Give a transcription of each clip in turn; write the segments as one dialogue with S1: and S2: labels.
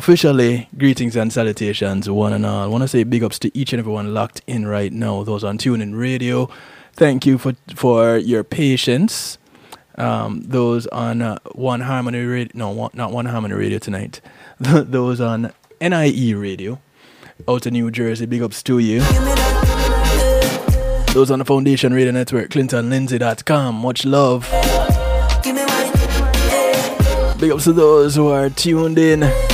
S1: officially, greetings and salutations, one and all. I want to say big ups to each and everyone locked in right now. Those on TuneIn Radio, thank you for for your patience. Um, those on uh, One Harmony Radio, no, one, not One Harmony Radio tonight. those on NIE Radio, out in New Jersey, big ups to you. Those on the Foundation Radio Network, ClintonLindsay.com, much love. Big ups to those who are tuned in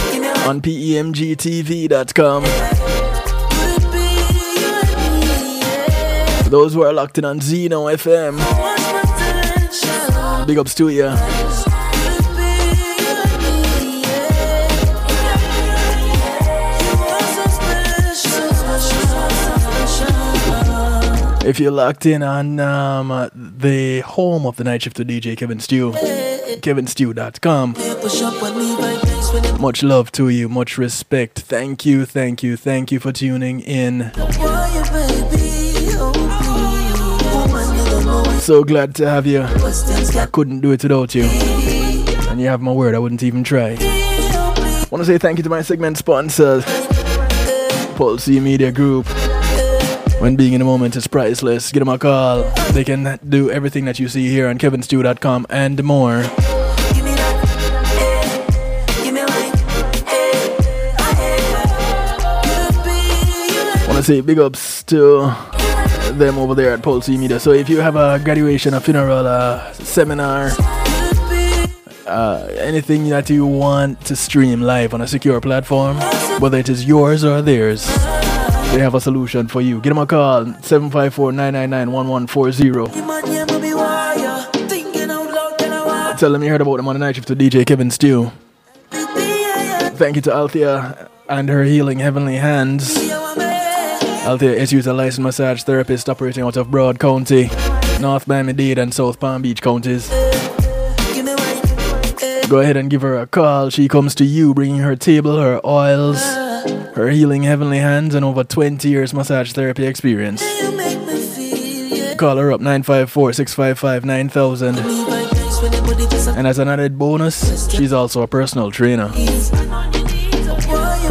S1: on PEMGTV.com. For those who are locked in on Zeno FM, big ups to you. If you're locked in on um, the home of the night shift DJ Kevin Stew, kevinstew.com. Much love to you, much respect. Thank you, thank you, thank you for tuning in. So glad to have you. I couldn't do it without you. And you have my word, I wouldn't even try. Want to say thank you to my segment sponsors, Pulse Media Group. When being in the moment is priceless, give them a call. They can do everything that you see here on kevinstew.com and more. Say big ups to them over there at Pulse Media. So if you have a graduation, a funeral, a seminar, uh, anything that you want to stream live on a secure platform, whether it is yours or theirs, they have a solution for you. Give them a call 754 999 1140. Tell them you heard about them on the night shift to DJ Kevin Stew. Thank you to Althea and her healing heavenly hands. Althea is a licensed massage therapist operating out of Broward County, North Miami-Dade, and South Palm Beach counties. Go ahead and give her a call. She comes to you bringing her table, her oils, her healing heavenly hands, and over 20 years massage therapy experience. Call her up 954 655 9000. And as an added bonus, she's also a personal trainer.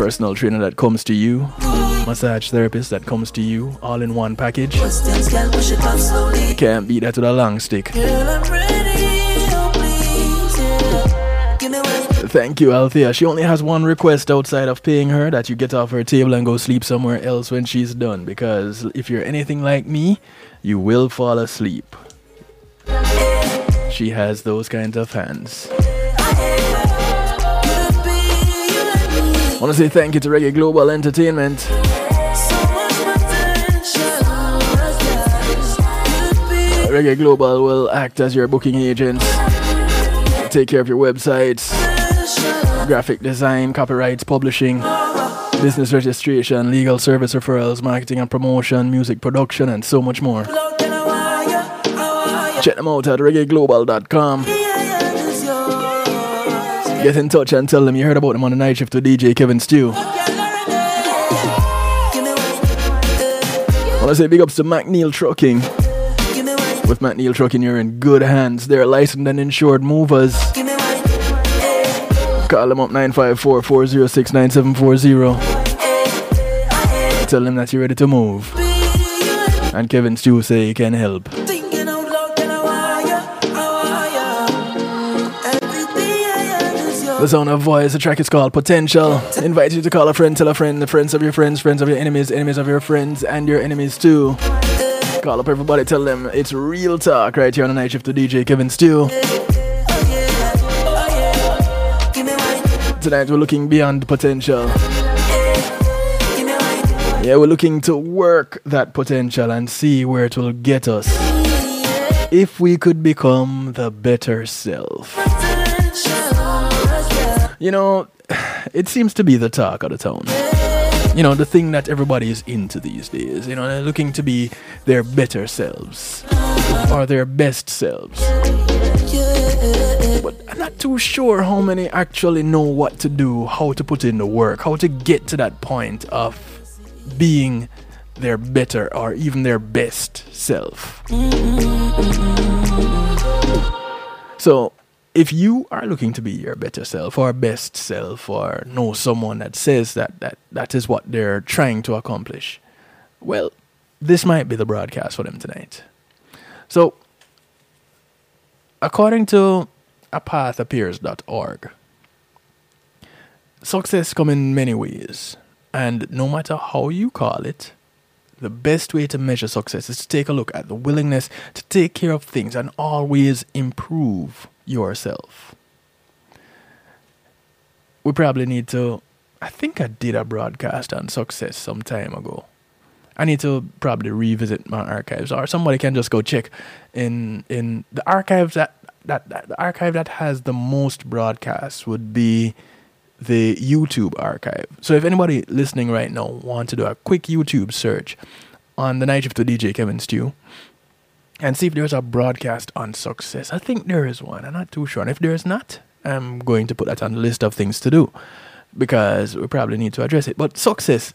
S1: Personal trainer that comes to you, massage therapist that comes to you, all in one package. Can't beat that with a long stick. Thank you, Althea. She only has one request outside of paying her that you get off her table and go sleep somewhere else when she's done. Because if you're anything like me, you will fall asleep. She has those kinds of hands. Want to say thank you to Reggae Global Entertainment. Reggae Global will act as your booking agent, take care of your websites, graphic design, copyrights, publishing, business registration, legal service referrals, marketing and promotion, music production, and so much more. Check them out at reggaeglobal.com. Get in touch and tell them you heard about them on the night shift with DJ Kevin Stew. I want to say big ups to McNeil Trucking. With McNeil Trucking, you're in good hands. They're licensed and insured movers. Call them up 954 406 9740. Tell them that you're ready to move. And Kevin Stew say he can help. Of voice, the track is called Potential. Invite you to call a friend, tell a friend, the friends of your friends, friends of your enemies, enemies of your friends, and your enemies too. Call up everybody, tell them it's real talk right here on the night shift to DJ Kevin Stew. Tonight we're looking beyond potential. Yeah, we're looking to work that potential and see where it will get us. If we could become the better self. You know, it seems to be the talk of the town. You know, the thing that everybody is into these days. You know, they're looking to be their better selves or their best selves. But I'm not too sure how many actually know what to do, how to put in the work, how to get to that point of being their better or even their best self. So, if you are looking to be your better self or best self or know someone that says that that, that is what they're trying to accomplish, well, this might be the broadcast for them tonight. So, according to apathappears.org, success comes in many ways, and no matter how you call it, the best way to measure success is to take a look at the willingness to take care of things and always improve yourself. We probably need to. I think I did a broadcast on success some time ago. I need to probably revisit my archives, or somebody can just go check in in the archives that that, that the archive that has the most broadcasts would be the YouTube archive. So if anybody listening right now want to do a quick YouTube search on the night shift of DJ Kevin Stew, and see if there's a broadcast on success. I think there is one. I'm not too sure. And if there is not, I'm going to put that on the list of things to do because we probably need to address it. But success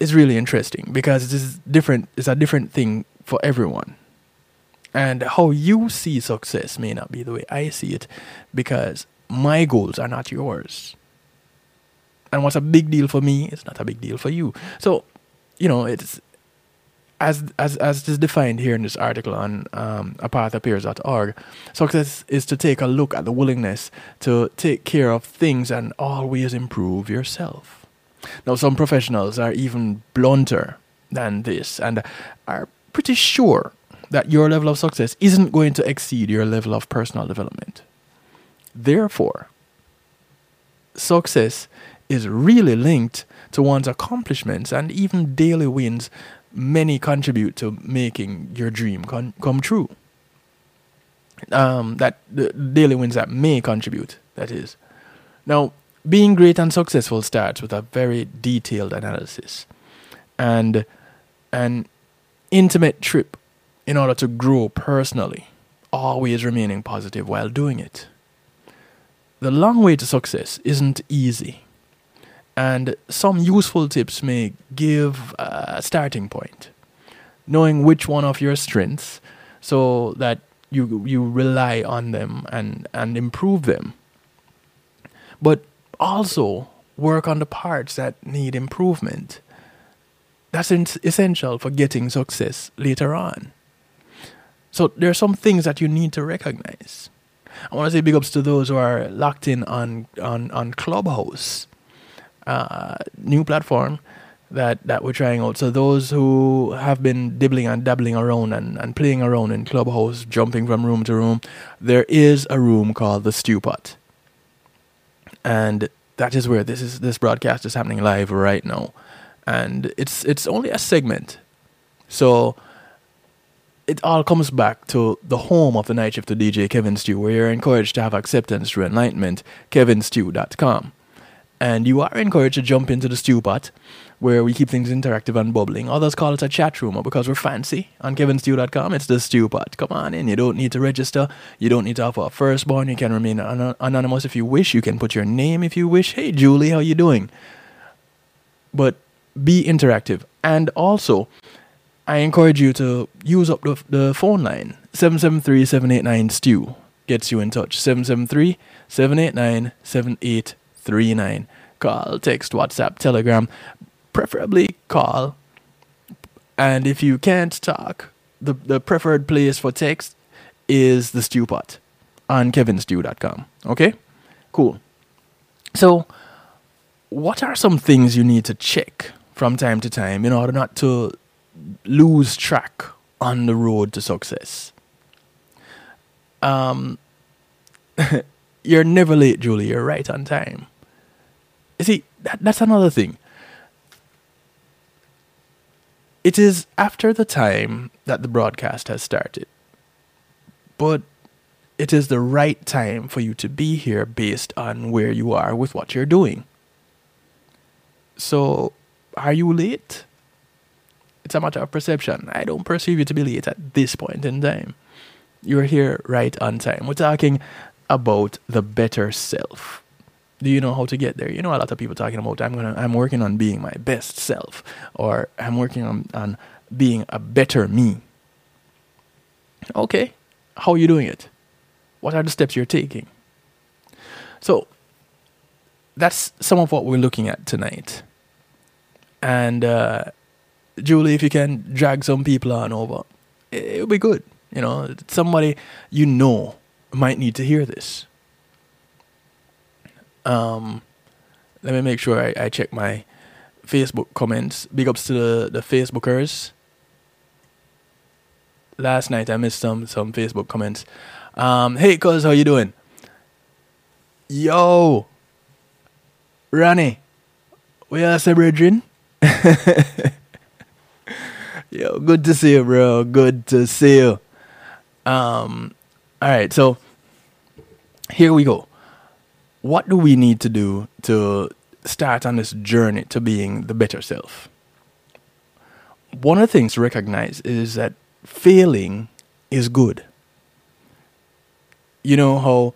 S1: is really interesting because it is different. It's a different thing for everyone. And how you see success may not be the way I see it because my goals are not yours. And what's a big deal for me is not a big deal for you. So, you know, it's as as as is defined here in this article on um, success is to take a look at the willingness to take care of things and always improve yourself. Now, some professionals are even blunter than this and are pretty sure that your level of success isn't going to exceed your level of personal development. Therefore, success is really linked to one's accomplishments and even daily wins many contribute to making your dream con- come true. Um, that the daily wins that may contribute, that is. Now, being great and successful starts with a very detailed analysis and an intimate trip in order to grow personally, always remaining positive while doing it. The long way to success isn't easy and some useful tips may give a starting point. Knowing which one of your strengths so that you you rely on them and, and improve them. But also work on the parts that need improvement. That's essential for getting success later on. So there are some things that you need to recognize. I want to say big ups to those who are locked in on on, on Clubhouse uh, new platform that, that we're trying out. So those who have been dibbling and dabbling around and, and playing around in Clubhouse, jumping from room to room, there is a room called the Stewpot. And that is where this is this broadcast is happening live right now. And it's it's only a segment. So it all comes back to the home of the night shift of DJ Kevin Stew, where you're encouraged to have acceptance through enlightenment, kevinstew.com. And you are encouraged to jump into the stew pot where we keep things interactive and bubbling. Others call it a chat room because we're fancy. On kevinstew.com, it's the stew pot. Come on in. You don't need to register. You don't need to offer a firstborn. You can remain an- anonymous if you wish. You can put your name if you wish. Hey, Julie, how you doing? But be interactive. And also, I encourage you to use up the, the phone line 773 789 STEW gets you in touch. 773 789 7839 call, text, WhatsApp, Telegram, preferably call. And if you can't talk, the, the preferred place for text is the stew pot on kevinstew.com. Okay? Cool. So, what are some things you need to check from time to time in order not to lose track on the road to success? Um, you're never late, Julie. You're right on time. You see, that, that's another thing. It is after the time that the broadcast has started. But it is the right time for you to be here based on where you are with what you're doing. So, are you late? It's a matter of perception. I don't perceive you to be late at this point in time. You're here right on time. We're talking about the better self do you know how to get there? You know, a lot of people talking about I'm gonna I'm working on being my best self, or I'm working on, on being a better me. Okay, how are you doing it? What are the steps you're taking? So that's some of what we're looking at tonight. And uh, Julie, if you can drag some people on over, it'll be good. You know, somebody you know might need to hear this. Um, let me make sure I, I check my Facebook comments. Big ups to the, the Facebookers. Last night I missed some some Facebook comments. Um, hey, cuz, how you doing? Yo, Ronnie, we are celebrating. Yo, good to see you, bro. Good to see you. Um, all right, so here we go. What do we need to do to start on this journey to being the better self? One of the things to recognize is that failing is good. You know how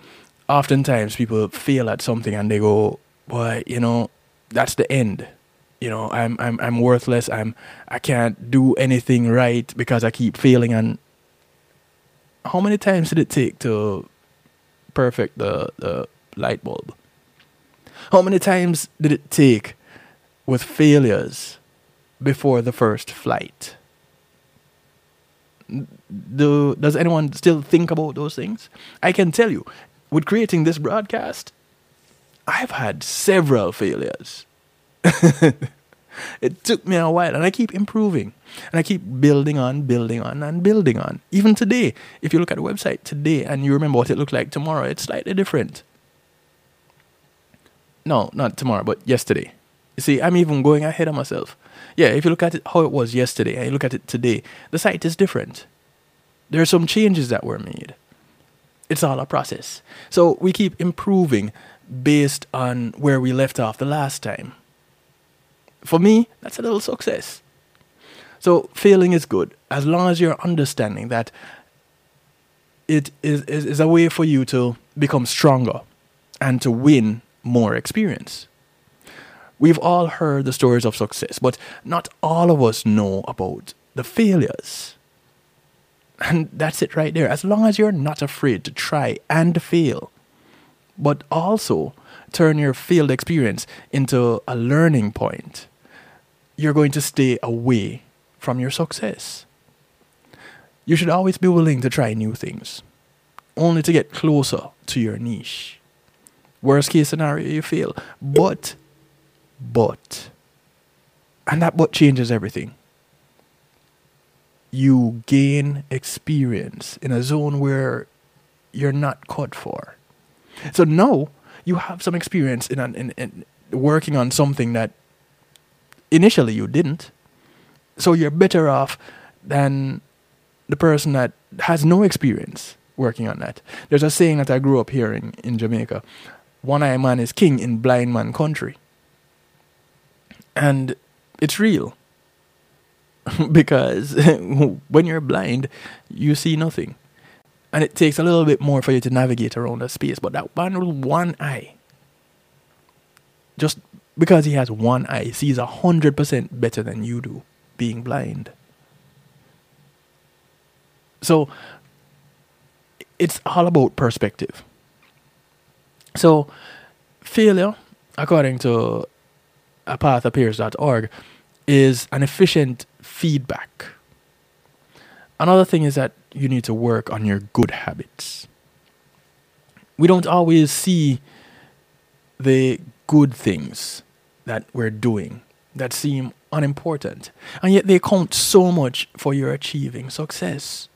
S1: oftentimes people fail at something and they go, "Boy, you know, that's the end." you know I'm I'm I'm worthless. I'm I can't do anything right because I keep failing. And how many times did it take to perfect the the light bulb? How many times did it take with failures before the first flight? Do, does anyone still think about those things? I can tell you, with creating this broadcast, I've had several failures it took me a while, and I keep improving. And I keep building on, building on, and building on. Even today, if you look at the website today and you remember what it looked like tomorrow, it's slightly different. No, not tomorrow, but yesterday. You see, I'm even going ahead of myself. Yeah, if you look at it how it was yesterday and you look at it today, the site is different. There are some changes that were made. It's all a process. So we keep improving based on where we left off the last time. For me, that's a little success. So failing is good as long as you're understanding that it is, is, is a way for you to become stronger and to win more experience. We've all heard the stories of success, but not all of us know about the failures. And that's it right there. As long as you're not afraid to try and fail, but also turn your failed experience into a learning point, you're going to stay away from your success. You should always be willing to try new things, only to get closer to your niche. Worst case scenario, you fail. But, but, and that but changes everything. You gain experience in a zone where you're not cut for. So now you have some experience in, an, in, in working on something that initially you didn't. So you're better off than the person that has no experience working on that. There's a saying that I grew up hearing in Jamaica one eye man is king in blind man country. And it's real. because when you're blind, you see nothing. And it takes a little bit more for you to navigate around the space. But that one with one eye, just because he has one eye, sees a hundred percent better than you do, being blind. So it's all about perspective. So failure, according to apathappears.org, is an efficient feedback. Another thing is that you need to work on your good habits. We don't always see the good things that we're doing that seem unimportant, and yet they count so much for your achieving success.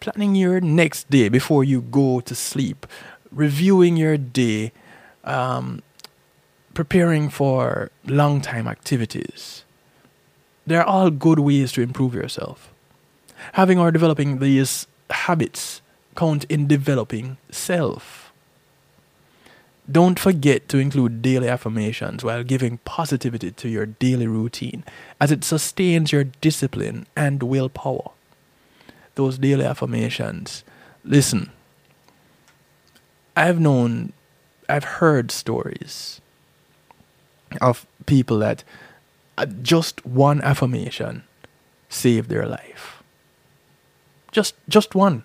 S1: Planning your next day before you go to sleep, reviewing your day, um, preparing for long time activities. They're all good ways to improve yourself. Having or developing these habits count in developing self. Don't forget to include daily affirmations while giving positivity to your daily routine, as it sustains your discipline and willpower. Those daily affirmations. Listen, I've known, I've heard stories of people that uh, just one affirmation saved their life. Just, just one.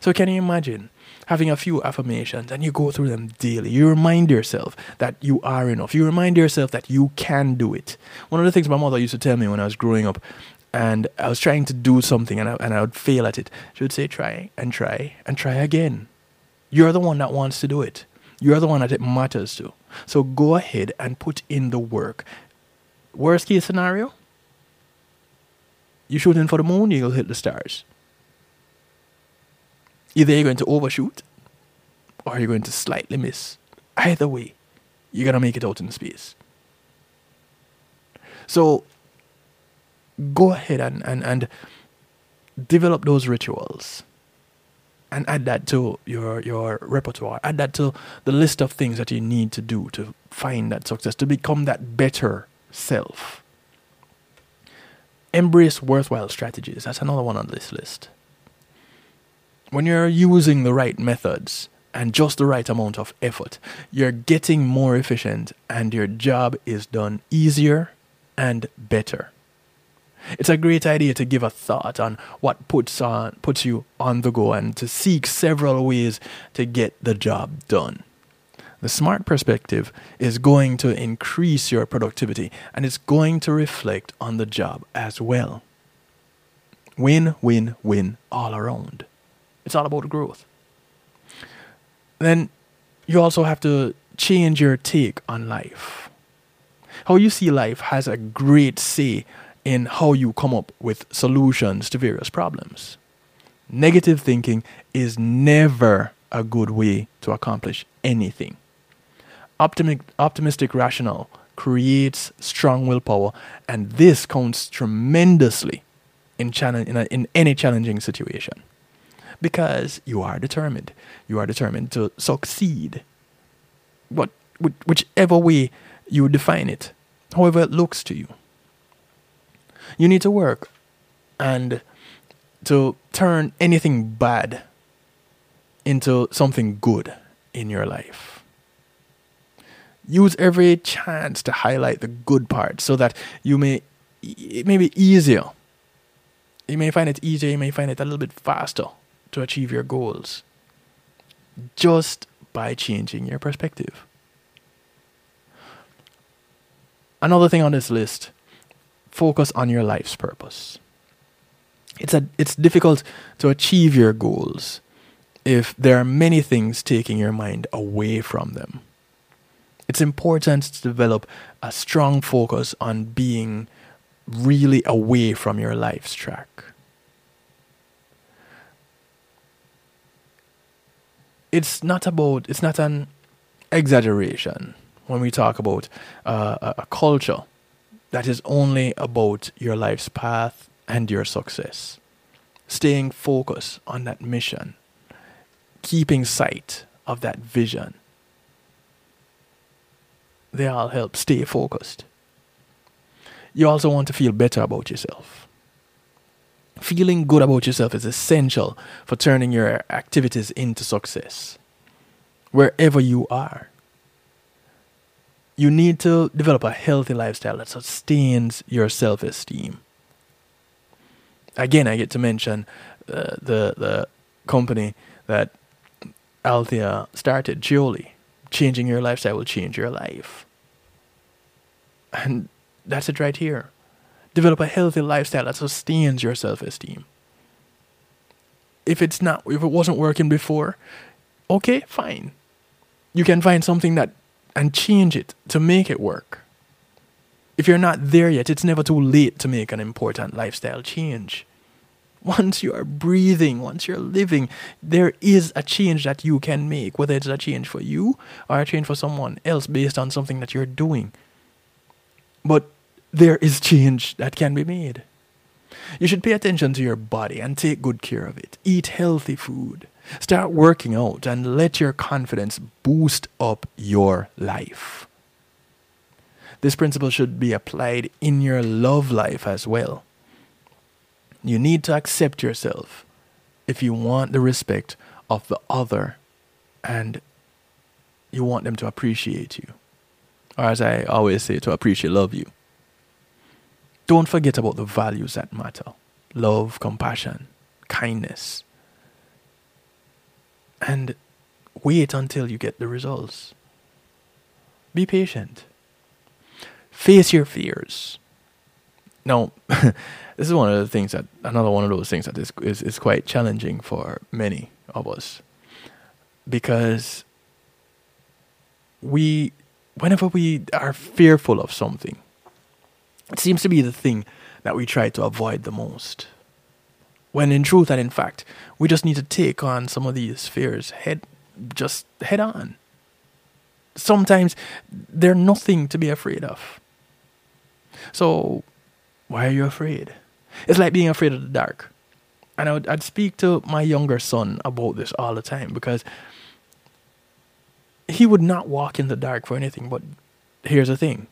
S1: So, can you imagine having a few affirmations and you go through them daily? You remind yourself that you are enough. You remind yourself that you can do it. One of the things my mother used to tell me when I was growing up and I was trying to do something and I, and I would fail at it, she would say, try and try and try again. You're the one that wants to do it. You're the one that it matters to. So go ahead and put in the work. Worst case scenario, you're shooting for the moon, you'll hit the stars. Either you're going to overshoot or you're going to slightly miss. Either way, you're going to make it out in space. So go ahead and, and, and develop those rituals and add that to your your repertoire. Add that to the list of things that you need to do to find that success to become that better self. Embrace worthwhile strategies. That's another one on this list. When you're using the right methods and just the right amount of effort you're getting more efficient and your job is done easier and better it's a great idea to give a thought on what puts on puts you on the go and to seek several ways to get the job done. The smart perspective is going to increase your productivity and it's going to reflect on the job as well. Win, win, win all around. It's all about growth. Then you also have to change your take on life. How you see life has a great say in how you come up with solutions to various problems. Negative thinking is never a good way to accomplish anything. Optimi- optimistic rational creates strong willpower, and this counts tremendously in, in, a, in any challenging situation because you are determined. You are determined to succeed. What, whichever way you define it, however it looks to you. You need to work and to turn anything bad into something good in your life. Use every chance to highlight the good parts so that you may it may be easier. You may find it easier, you may find it a little bit faster to achieve your goals just by changing your perspective. Another thing on this list focus on your life's purpose. It's, a, it's difficult to achieve your goals if there are many things taking your mind away from them. It's important to develop a strong focus on being really away from your life's track. It's not about, it's not an exaggeration when we talk about uh, a, a culture that is only about your life's path and your success. Staying focused on that mission, keeping sight of that vision. They all help stay focused. You also want to feel better about yourself. Feeling good about yourself is essential for turning your activities into success, wherever you are you need to develop a healthy lifestyle that sustains your self esteem. Again, I get to mention uh, the the company that Althea started, Gioli. Changing your lifestyle will change your life. And that's it right here. Develop a healthy lifestyle that sustains your self esteem. If it's not if it wasn't working before, okay, fine. You can find something that and change it to make it work. If you're not there yet, it's never too late to make an important lifestyle change. Once you are breathing, once you're living, there is a change that you can make, whether it's a change for you or a change for someone else based on something that you're doing. But there is change that can be made. You should pay attention to your body and take good care of it. Eat healthy food. Start working out and let your confidence boost up your life. This principle should be applied in your love life as well. You need to accept yourself if you want the respect of the other and you want them to appreciate you. Or as I always say, to appreciate love you. Don't forget about the values that matter love, compassion, kindness, and wait until you get the results. Be patient. Face your fears. Now, this is one of the things that another one of those things that is, is, is quite challenging for many of us because we whenever we are fearful of something it seems to be the thing that we try to avoid the most when in truth and in fact we just need to take on some of these fears head just head on sometimes they're nothing to be afraid of so why are you afraid it's like being afraid of the dark and I would, I'd speak to my younger son about this all the time because he would not walk in the dark for anything. But here's the thing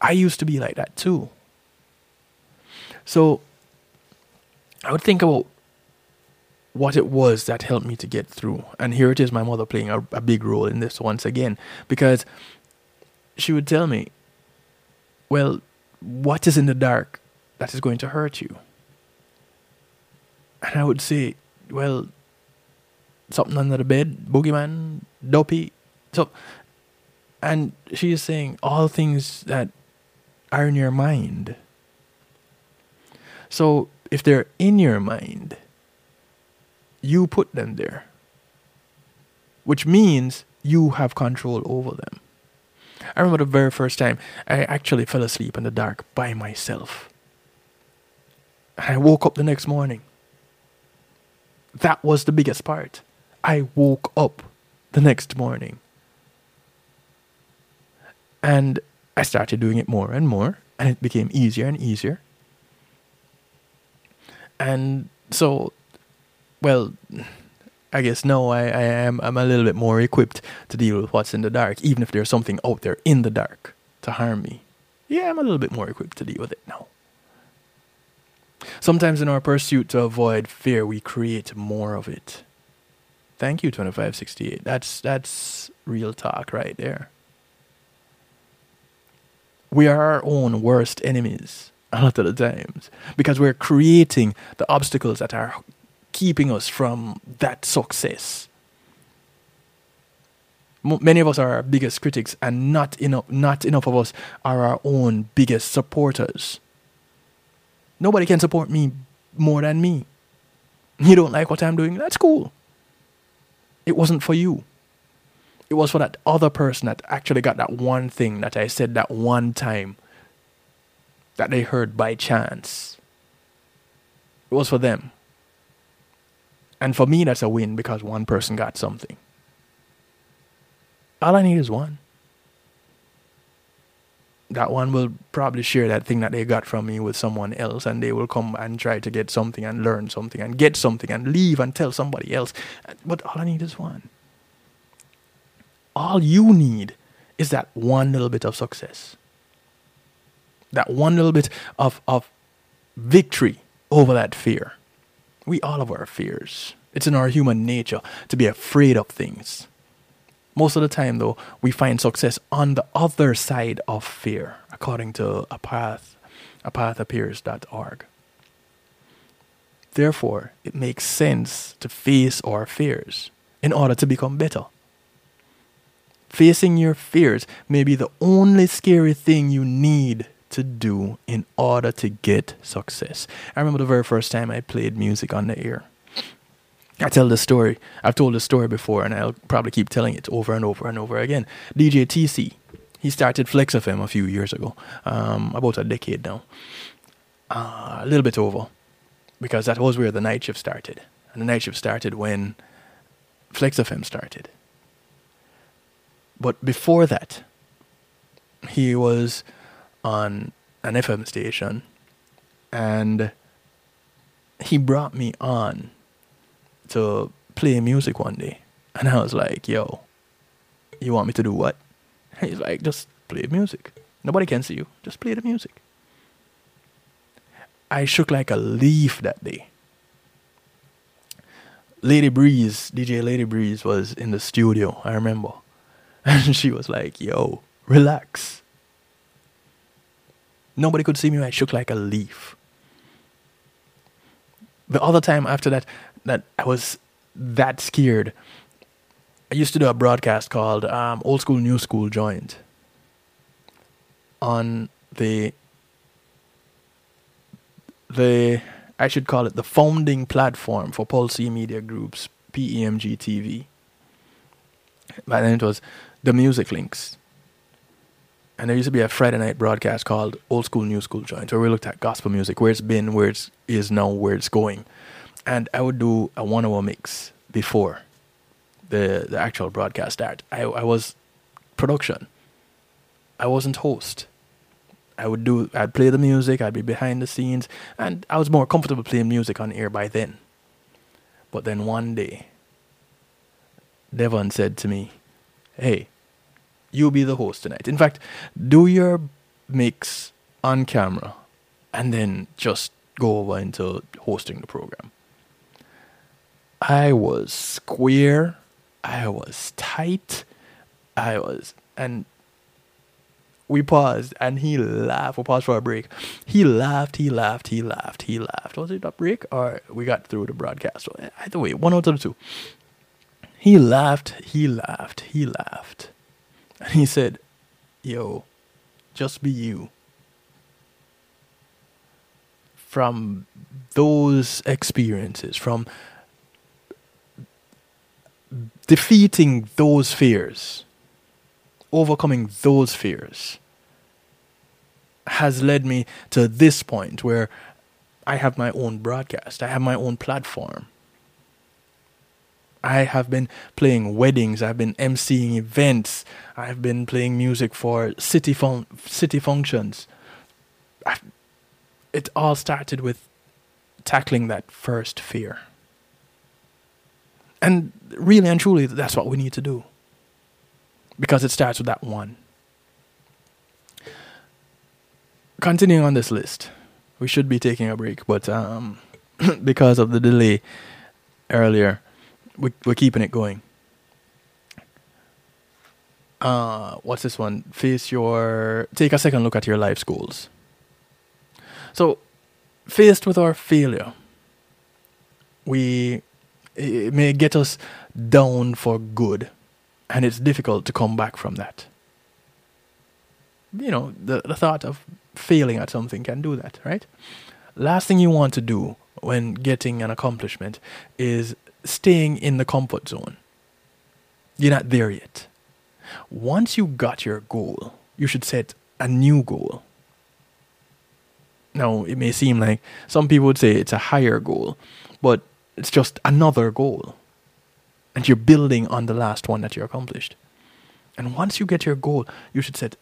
S1: I used to be like that too. So I would think about what it was that helped me to get through. And here it is, my mother playing a, a big role in this once again, because she would tell me, Well, what is in the dark that is going to hurt you? And I would say, well, something under the bed, boogeyman, duppy. So, and she is saying all things that are in your mind. So, if they're in your mind, you put them there, which means you have control over them. I remember the very first time I actually fell asleep in the dark by myself. I woke up the next morning that was the biggest part. I woke up the next morning. And I started doing it more and more, and it became easier and easier. And so, well, I guess no, I, I am I'm a little bit more equipped to deal with what's in the dark, even if there's something out there in the dark to harm me. Yeah, I'm a little bit more equipped to deal with it now. Sometimes in our pursuit to avoid fear, we create more of it. Thank you, 2568. That's that's real talk right there. We are our own worst enemies a lot of the times because we're creating the obstacles that are keeping us from that success. Many of us are our biggest critics, and not enough, not enough of us are our own biggest supporters. Nobody can support me more than me. You don't like what I'm doing? That's cool. It wasn't for you. It was for that other person that actually got that one thing that I said that one time that they heard by chance. It was for them. And for me, that's a win because one person got something. All I need is one that one will probably share that thing that they got from me with someone else and they will come and try to get something and learn something and get something and leave and tell somebody else. But all I need is one. All you need is that one little bit of success. That one little bit of, of victory over that fear. We all have our fears. It's in our human nature to be afraid of things. Most of the time, though, we find success on the other side of fear, according to a path, apathappears.org. Therefore, it makes sense to face our fears in order to become better. Facing your fears may be the only scary thing you need to do in order to get success. I remember the very first time I played music on the air. I tell this story. I've told this story before, and I'll probably keep telling it over and over and over again. DJ TC, he started Flex FM a few years ago, um, about a decade now, uh, a little bit over, because that was where the night shift started, and the night shift started when Flex FM started. But before that, he was on an FM station, and he brought me on to play music one day. And I was like, yo, you want me to do what? he's like, just play music. Nobody can see you. Just play the music. I shook like a leaf that day. Lady Breeze, DJ Lady Breeze was in the studio, I remember. And she was like, yo, relax. Nobody could see me. I shook like a leaf. The other time after that, that I was that scared. I used to do a broadcast called um, Old School New School Joint on the the I should call it the founding platform for Pulse Media Group's PEMG TV. By then it was the Music Links. And there used to be a Friday night broadcast called Old School New School Joint where we looked at gospel music, where it's been, where it is now, where it's going. And I would do a one hour mix before the the actual broadcast start. I, I was production. I wasn't host. I would do I'd play the music, I'd be behind the scenes, and I was more comfortable playing music on air by then. But then one day Devon said to me, Hey, you be the host tonight. In fact, do your mix on camera and then just go over into hosting the program. I was square, I was tight, I was, and we paused and he laughed. We paused for a break. He laughed, he laughed, he laughed, he laughed. Was it a break or we got through the broadcast? Either way, one out of the two. He laughed, he laughed, he laughed. And he said, Yo, just be you. From those experiences, from defeating those fears, overcoming those fears, has led me to this point where I have my own broadcast, I have my own platform. I have been playing weddings, I've been emceeing events, I've been playing music for city fun- city functions. I've, it all started with tackling that first fear. And really and truly, that's what we need to do. Because it starts with that one. Continuing on this list, we should be taking a break, but um, because of the delay earlier, we, we're keeping it going. Uh, what's this one? Face your. Take a second look at your life's goals. So, faced with our failure, we it may get us down for good, and it's difficult to come back from that. You know, the, the thought of failing at something can do that, right? Last thing you want to do when getting an accomplishment is staying in the comfort zone. You're not there yet. Once you got your goal, you should set a new goal. Now, it may seem like some people would say it's a higher goal, but it's just another goal. And you're building on the last one that you accomplished. And once you get your goal, you should set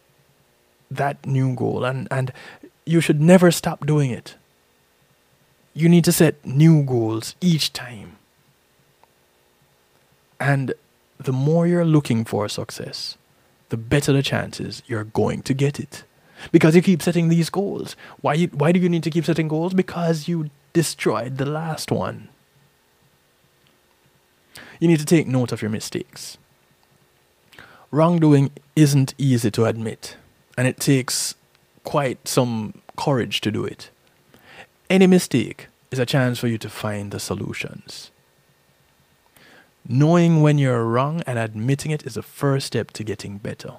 S1: that new goal and, and you should never stop doing it. You need to set new goals each time. And the more you're looking for success, the better the chances you're going to get it. Because you keep setting these goals. Why, you, why do you need to keep setting goals? Because you destroyed the last one. You need to take note of your mistakes. Wrongdoing isn't easy to admit, and it takes quite some courage to do it. Any mistake is a chance for you to find the solutions. Knowing when you're wrong and admitting it is the first step to getting better.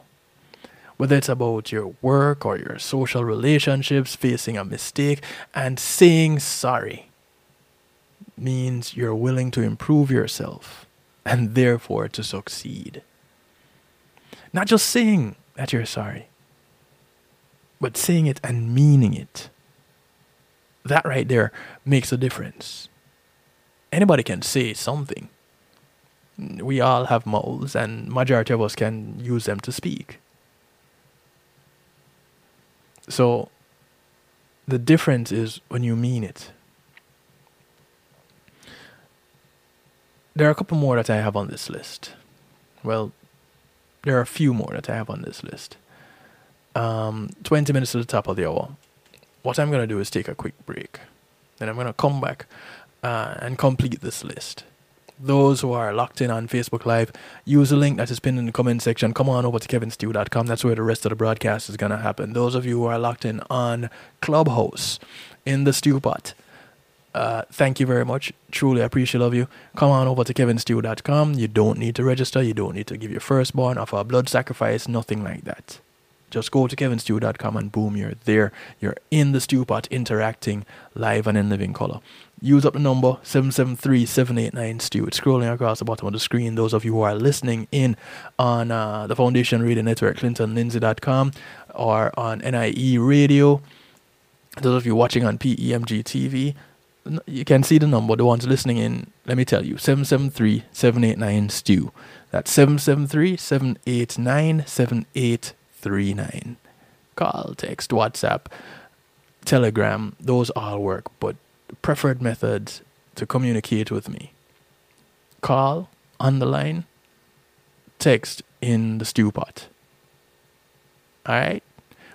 S1: Whether it's about your work or your social relationships, facing a mistake and saying sorry means you're willing to improve yourself and therefore to succeed. Not just saying that you're sorry, but saying it and meaning it. That right there makes a difference. Anybody can say something, we all have mouths and majority of us can use them to speak. So the difference is when you mean it. There are a couple more that i have on this list. Well there are a few more that i have on this list. Um, 20 minutes to the top of the hour. What i'm going to do is take a quick break. Then i'm going to come back uh, and complete this list those who are locked in on Facebook Live, use the link that is pinned in the comment section. Come on over to kevinstew.com. That's where the rest of the broadcast is going to happen. Those of you who are locked in on Clubhouse in the stew pot, uh, thank you very much. Truly appreciate of you. Come on over to kevinstew.com. You don't need to register. You don't need to give your firstborn, offer a blood sacrifice, nothing like that. Just go to kevinstew.com and boom, you're there. You're in the stew pot interacting live and in living color. Use up the number 773-789-STEW. It's scrolling across the bottom of the screen. Those of you who are listening in on uh, the Foundation Radio Network, clintonlindsay.com, or on NIE Radio. Those of you watching on PEMG TV, you can see the number. The ones listening in, let me tell you, 773-789-STEW. That's 773-789-78 39. Call, text, WhatsApp, Telegram, those all work, but preferred method to communicate with me. Call on the line, text in the stew pot. Alright?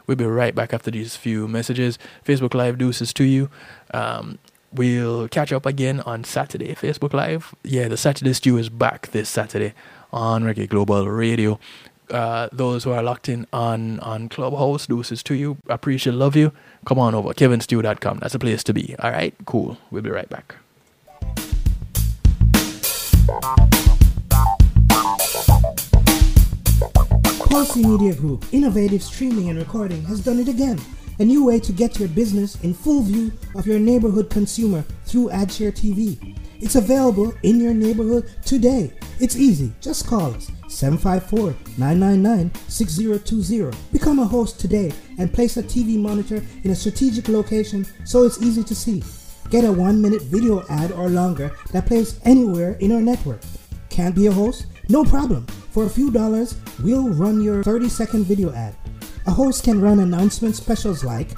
S1: We'll be right back after these few messages. Facebook Live deuces to you. Um, we'll catch up again on Saturday. Facebook Live. Yeah, the Saturday stew is back this Saturday on Reggae Global Radio uh, those who are locked in on, on Clubhouse, deuces to you. Appreciate, love you. Come on over, kevinstew.com. That's a place to be. All right, cool. We'll be right back.
S2: Pulse E-Media Group, innovative streaming and recording, has done it again. A new way to get your business in full view of your neighborhood consumer through AdShare TV. It's available in your neighborhood today. It's easy. Just call us 754 999 6020. Become a host today and place a TV monitor in a strategic location so it's easy to see. Get a one minute video ad or longer that plays anywhere in our network. Can't be a host? No problem. For a few dollars, we'll run your 30 second video ad. A host can run announcement specials like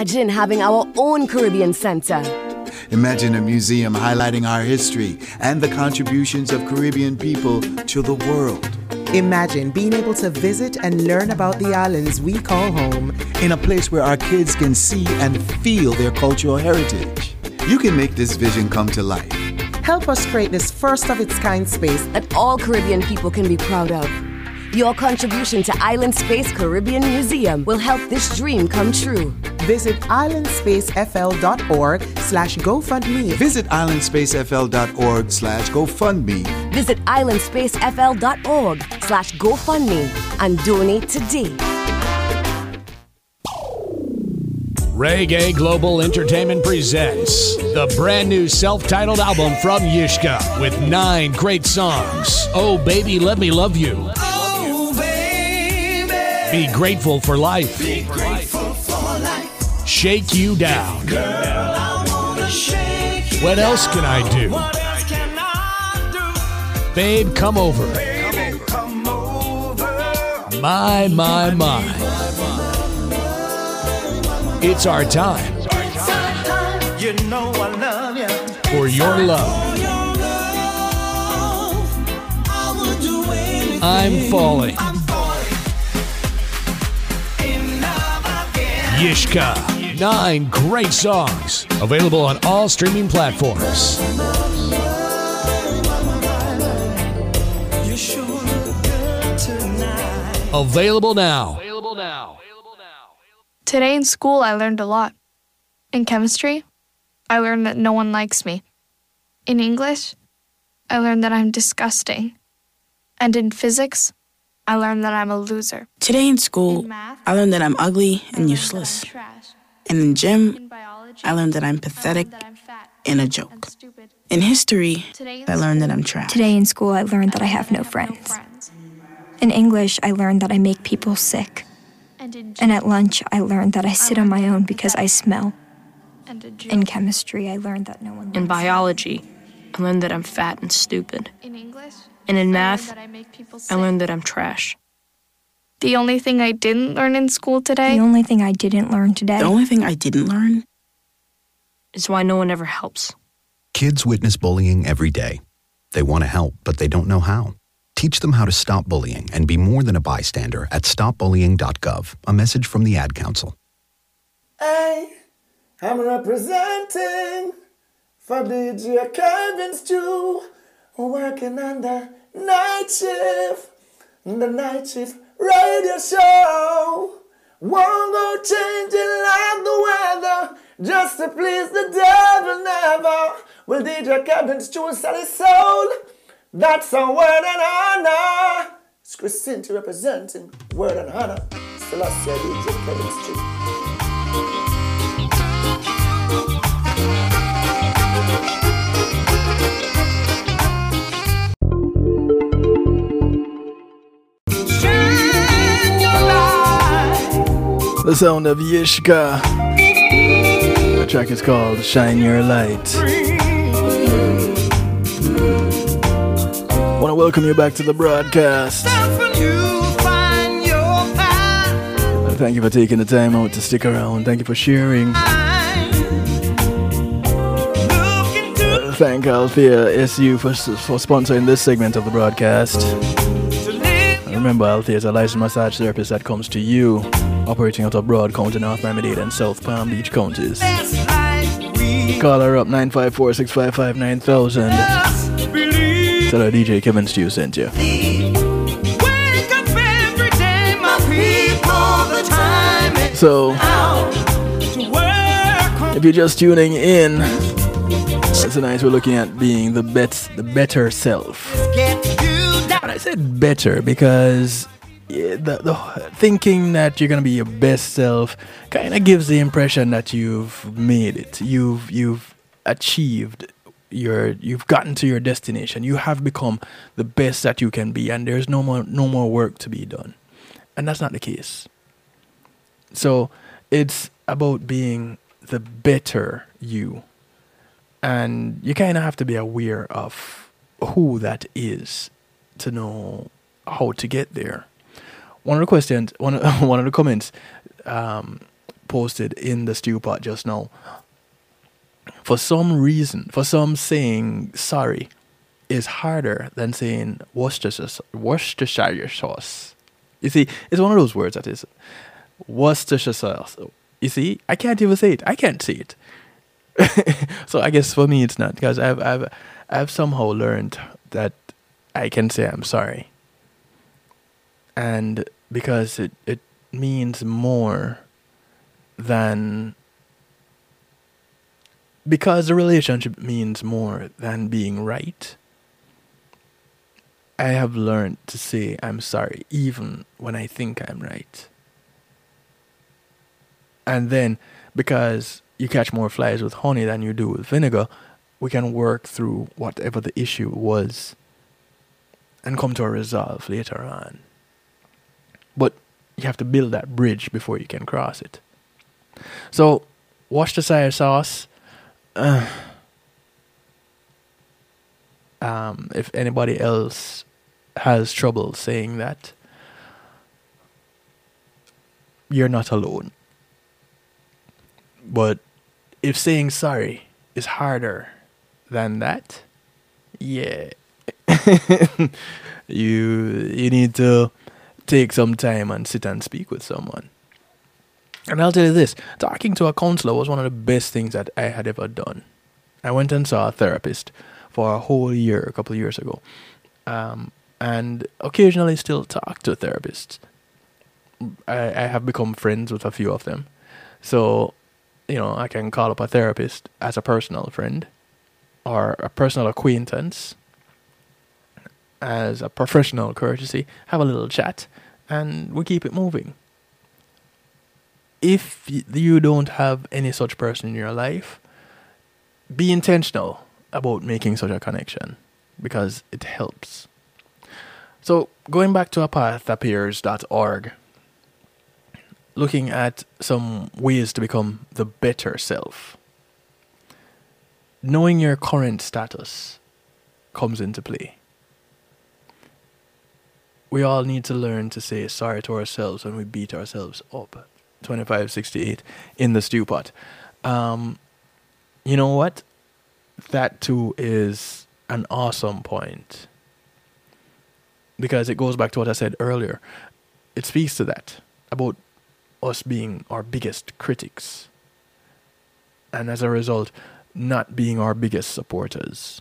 S3: Imagine having our own Caribbean Center.
S4: Imagine a museum highlighting our history and the contributions of Caribbean people to the world.
S5: Imagine being able to visit and learn about the islands we call home
S4: in a place where our kids can see and feel their cultural heritage. You can make this vision come to life.
S5: Help us create this first of its kind space
S3: that all Caribbean people can be proud of. Your contribution to Island Space Caribbean Museum will help this dream come true.
S5: Visit islandspacefl.org slash GoFundMe.
S4: Visit islandspacefl.org slash GoFundMe.
S3: Visit islandspacefl.org slash GoFundMe and donate today.
S6: Reggae Global Entertainment presents the brand new self titled album from Yishka with nine great songs. Oh, baby, let me love you. Oh, baby. Be grateful for life.
S7: Be grateful for life.
S6: Shake you down.
S7: Girl, shake you
S6: what else can I do?
S7: Can I
S6: do? Babe, come over.
S7: Baby, come over.
S6: My, my, my. It's our time.
S7: You know I love you.
S6: For your love. I'm falling. Yishka. Nine great songs. Available on all streaming platforms. Available now. Available now.
S8: Today in school, I learned a lot. In chemistry, I learned that no one likes me. In English, I learned that I'm disgusting. And in physics, I learned that I'm a loser.
S9: Today in school, in math, I learned that I'm ugly and useless. And in gym, I learned that I'm pathetic I and a joke. In history, I learned that I'm trash.
S10: Today in school, I learned that I have no friends. In English, I learned that I make people sick. And at lunch, I learned that I sit on my own because I smell. In chemistry, I learned that no one.
S11: In biology, I learned that I'm fat and stupid.
S8: In English,
S11: And in
S8: I learned
S11: math,
S8: that I make people
S11: I learned that I'm trash.
S8: The only thing I didn't learn in school today.
S10: The only thing I didn't learn today.
S9: The only thing I didn't learn
S11: is why no one ever helps.
S12: Kids witness bullying every day. They want to help, but they don't know how. Teach them how to stop bullying and be more than a bystander at stopbullying.gov. A message from the Ad Council.
S13: Hey, I'm representing for DJ Kevin Stew, working on the night shift, the night shift radio show. Won't go changing like the weather, just to please the devil never. Will DJ Kevin Stew sell his soul? That's a word and honor. It's Chris Cinti representing word and honor. Celestia DJ Kevin Stew.
S1: Of Yishka. The track is called Shine Your Light. Want to welcome you back to the broadcast. Thank you for taking the time out to stick around. Thank you for sharing. Thank Althea SU for, for sponsoring this segment of the broadcast. Remember, Althea is a licensed massage therapist that comes to you, operating out of Broward County, North Miami-Dade, and South Palm Beach counties. Call her up 954 655 9000. Tell her DJ Kevin Stew sent you. So, if you're just tuning in, tonight we're looking at being the bet, the better self. I said better because the, the thinking that you're gonna be your best self kind of gives the impression that you've made it. You've you've achieved your you've gotten to your destination. You have become the best that you can be, and there's no more no more work to be done. And that's not the case. So it's about being the better you. And you kind of have to be aware of who that is to know how to get there. One of the questions, one of, one of the comments um, posted in the stew pot just now, for some reason, for some saying sorry is harder than saying Worcestershire, Worcestershire sauce. You see, it's one of those words that is Worcestershire sauce. You see, I can't even say it. I can't say it. so I guess for me it's not because I've I've I've somehow learned that I can say I'm sorry. And because it, it means more than because a relationship means more than being right. I have learned to say I'm sorry even when I think I'm right. And then because you catch more flies with honey than you do with vinegar, we can work through whatever the issue was and come to a resolve later on. But you have to build that bridge before you can cross it. So, Worcestershire sauce. Uh, um, if anybody else has trouble saying that, you're not alone. But if saying sorry is harder than that, yeah, you you need to take some time and sit and speak with someone. And I'll tell you this: talking to a counselor was one of the best things that I had ever done. I went and saw a therapist for a whole year a couple of years ago, um, and occasionally still talk to therapists. I, I have become friends with a few of them, so you know I can call up a therapist as a personal friend or a personal acquaintance as a professional courtesy, have a little chat, and we keep it moving. If you don't have any such person in your life, be intentional about making such a connection because it helps. So, going back to apathappears.org, looking at some ways to become the better self. Knowing your current status comes into play. We all need to learn to say sorry to ourselves when we beat ourselves up. 2568 in the stew pot. Um, you know what? That too is an awesome point because it goes back to what I said earlier. It speaks to that about us being our biggest critics and as a result, not being our biggest supporters.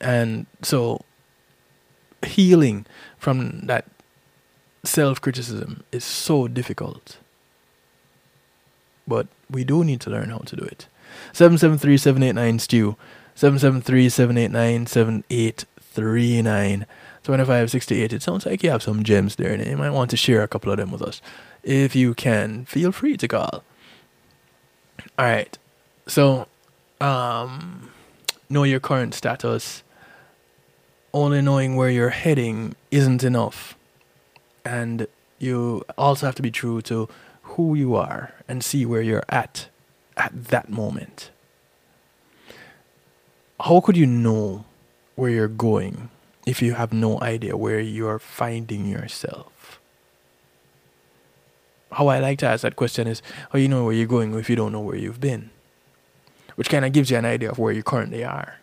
S1: And so, healing from that self criticism is so difficult. But we do need to learn how to do it. 773 789 Stew. 773 789 7839. 2568. It sounds like you have some gems there, and you might want to share a couple of them with us. If you can, feel free to call. All right. So, um, know your current status. Only knowing where you're heading isn't enough. And you also have to be true to who you are and see where you're at at that moment. How could you know where you're going if you have no idea where you're finding yourself? How I like to ask that question is how you know where you're going if you don't know where you've been? Which kind of gives you an idea of where you currently are.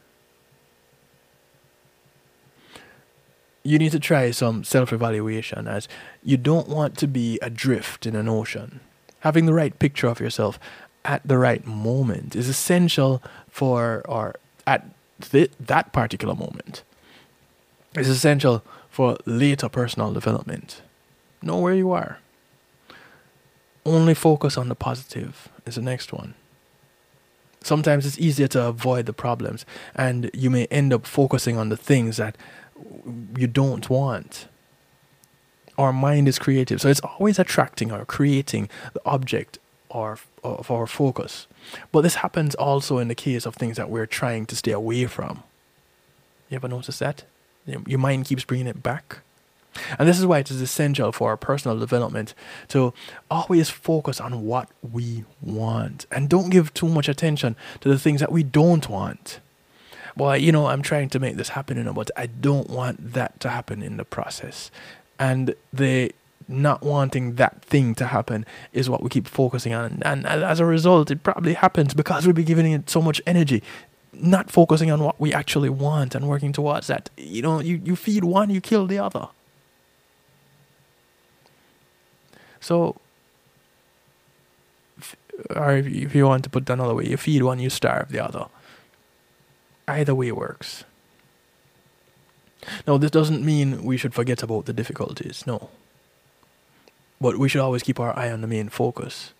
S1: You need to try some self evaluation as you don't want to be adrift in an ocean. Having the right picture of yourself at the right moment is essential for, or at th- that particular moment, is essential for later personal development. Know where you are. Only focus on the positive is the next one. Sometimes it's easier to avoid the problems, and you may end up focusing on the things that you don't want. Our mind is creative, so it's always attracting or creating the object or of our focus. But this happens also in the case of things that we're trying to stay away from. You ever notice that? Your mind keeps bringing it back. And this is why it is essential for our personal development to always focus on what we want and don't give too much attention to the things that we don't want. Well, you know, I'm trying to make this happen, you know, but I don't want that to happen in the process. And the not wanting that thing to happen is what we keep focusing on. And as a result, it probably happens because we've been giving it so much energy, not focusing on what we actually want and working towards that. You know, you, you feed one, you kill the other. So, or if you want to put it another way, you feed one, you starve the other. Either way works. Now, this doesn't mean we should forget about the difficulties, no. But we should always keep our eye on the main focus.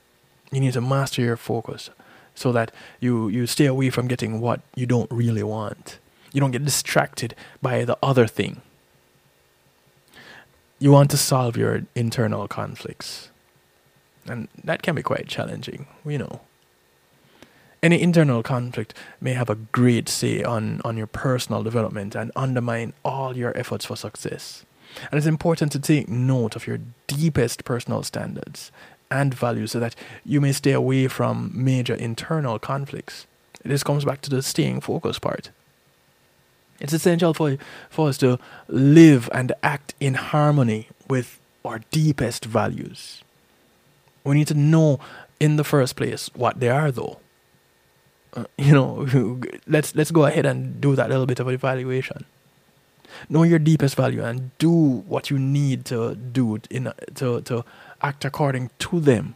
S1: You need to master your focus so that you, you stay away from getting what you don't really want. You don't get distracted by the other thing. You want to solve your internal conflicts. And that can be quite challenging, you know. Any internal conflict may have a great say on, on your personal development and undermine all your efforts for success. And it's important to take note of your deepest personal standards and values so that you may stay away from major internal conflicts. This comes back to the staying focused part. It's essential for, for us to live and act in harmony with our deepest values. We need to know in the first place what they are, though. Uh, you know, let's let's go ahead and do that little bit of evaluation. Know your deepest value and do what you need to do in to to act according to them.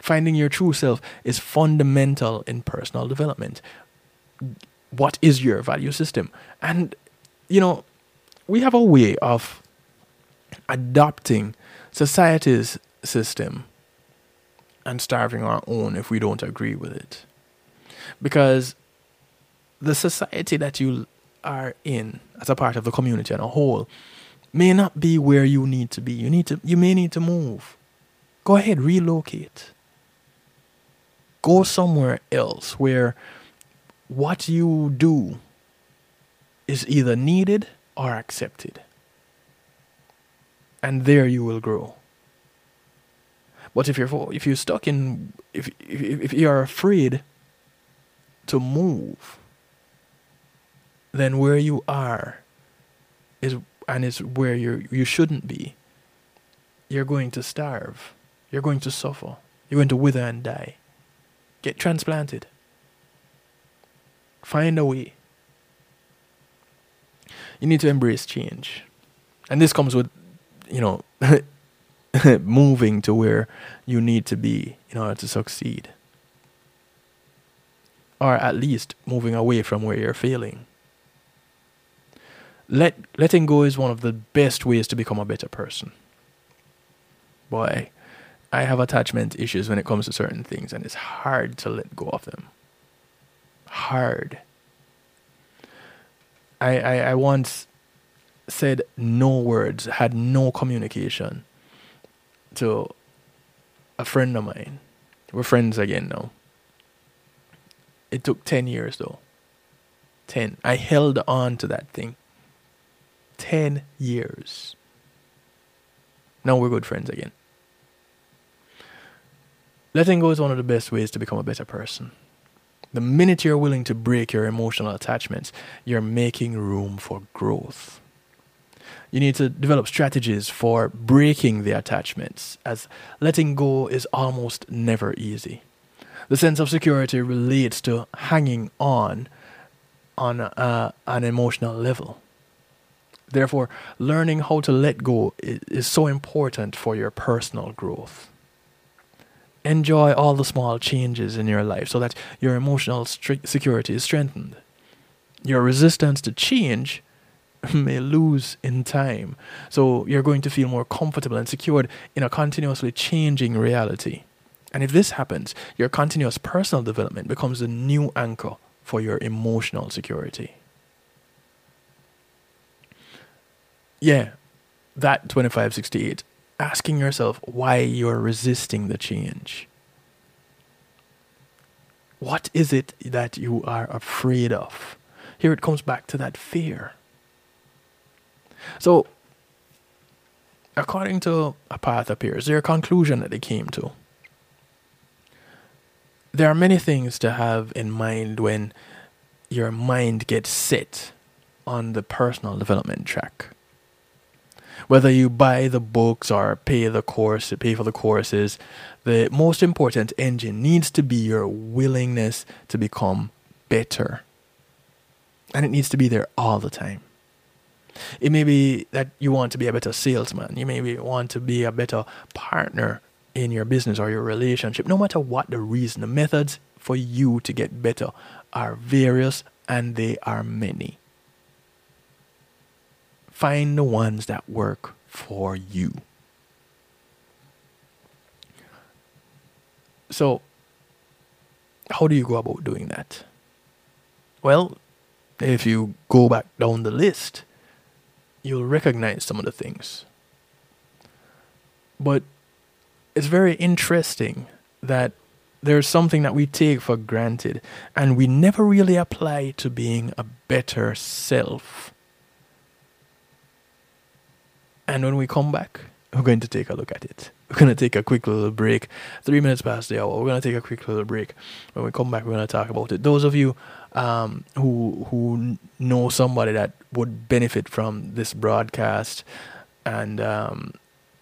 S1: Finding your true self is fundamental in personal development. What is your value system? And you know, we have a way of adopting society's system and starving our own if we don't agree with it. Because the society that you are in as a part of the community and a whole may not be where you need to be. You need to you may need to move. Go ahead, relocate. Go somewhere else where what you do is either needed or accepted. And there you will grow. But if you're if you're stuck in if if, if you're afraid to move, then where you are is and is where you you shouldn't be. You're going to starve. You're going to suffer. You're going to wither and die. Get transplanted. Find a way. You need to embrace change. And this comes with, you know, moving to where you need to be in order to succeed. Or at least moving away from where you're failing. Let letting go is one of the best ways to become a better person. Boy, I have attachment issues when it comes to certain things, and it's hard to let go of them. Hard. I, I, I once said no words, had no communication to a friend of mine. We're friends again now. It took 10 years though. 10. I held on to that thing. 10 years. Now we're good friends again. Letting go is one of the best ways to become a better person. The minute you're willing to break your emotional attachments, you're making room for growth. You need to develop strategies for breaking the attachments, as letting go is almost never easy. The sense of security relates to hanging on on uh, an emotional level. Therefore, learning how to let go is, is so important for your personal growth enjoy all the small changes in your life so that your emotional stri- security is strengthened. Your resistance to change may lose in time, so you're going to feel more comfortable and secured in a continuously changing reality. And if this happens, your continuous personal development becomes the new anchor for your emotional security. Yeah, that 2568 asking yourself why you're resisting the change. What is it that you are afraid of? Here it comes back to that fear. So, according to a path appears, their conclusion that they came to. There are many things to have in mind when your mind gets set on the personal development track whether you buy the books or pay the course, pay for the courses, the most important engine needs to be your willingness to become better. And it needs to be there all the time. It may be that you want to be a better salesman. You may want to be a better partner in your business or your relationship. No matter what the reason, the methods for you to get better are various and they are many. Find the ones that work for you. So, how do you go about doing that? Well, if you go back down the list, you'll recognize some of the things. But it's very interesting that there's something that we take for granted and we never really apply to being a better self. And when we come back, we're going to take a look at it. We're going to take a quick little break. Three minutes past the hour. We're going to take a quick little break. When we come back, we're going to talk about it. Those of you um, who who know somebody that would benefit from this broadcast and um,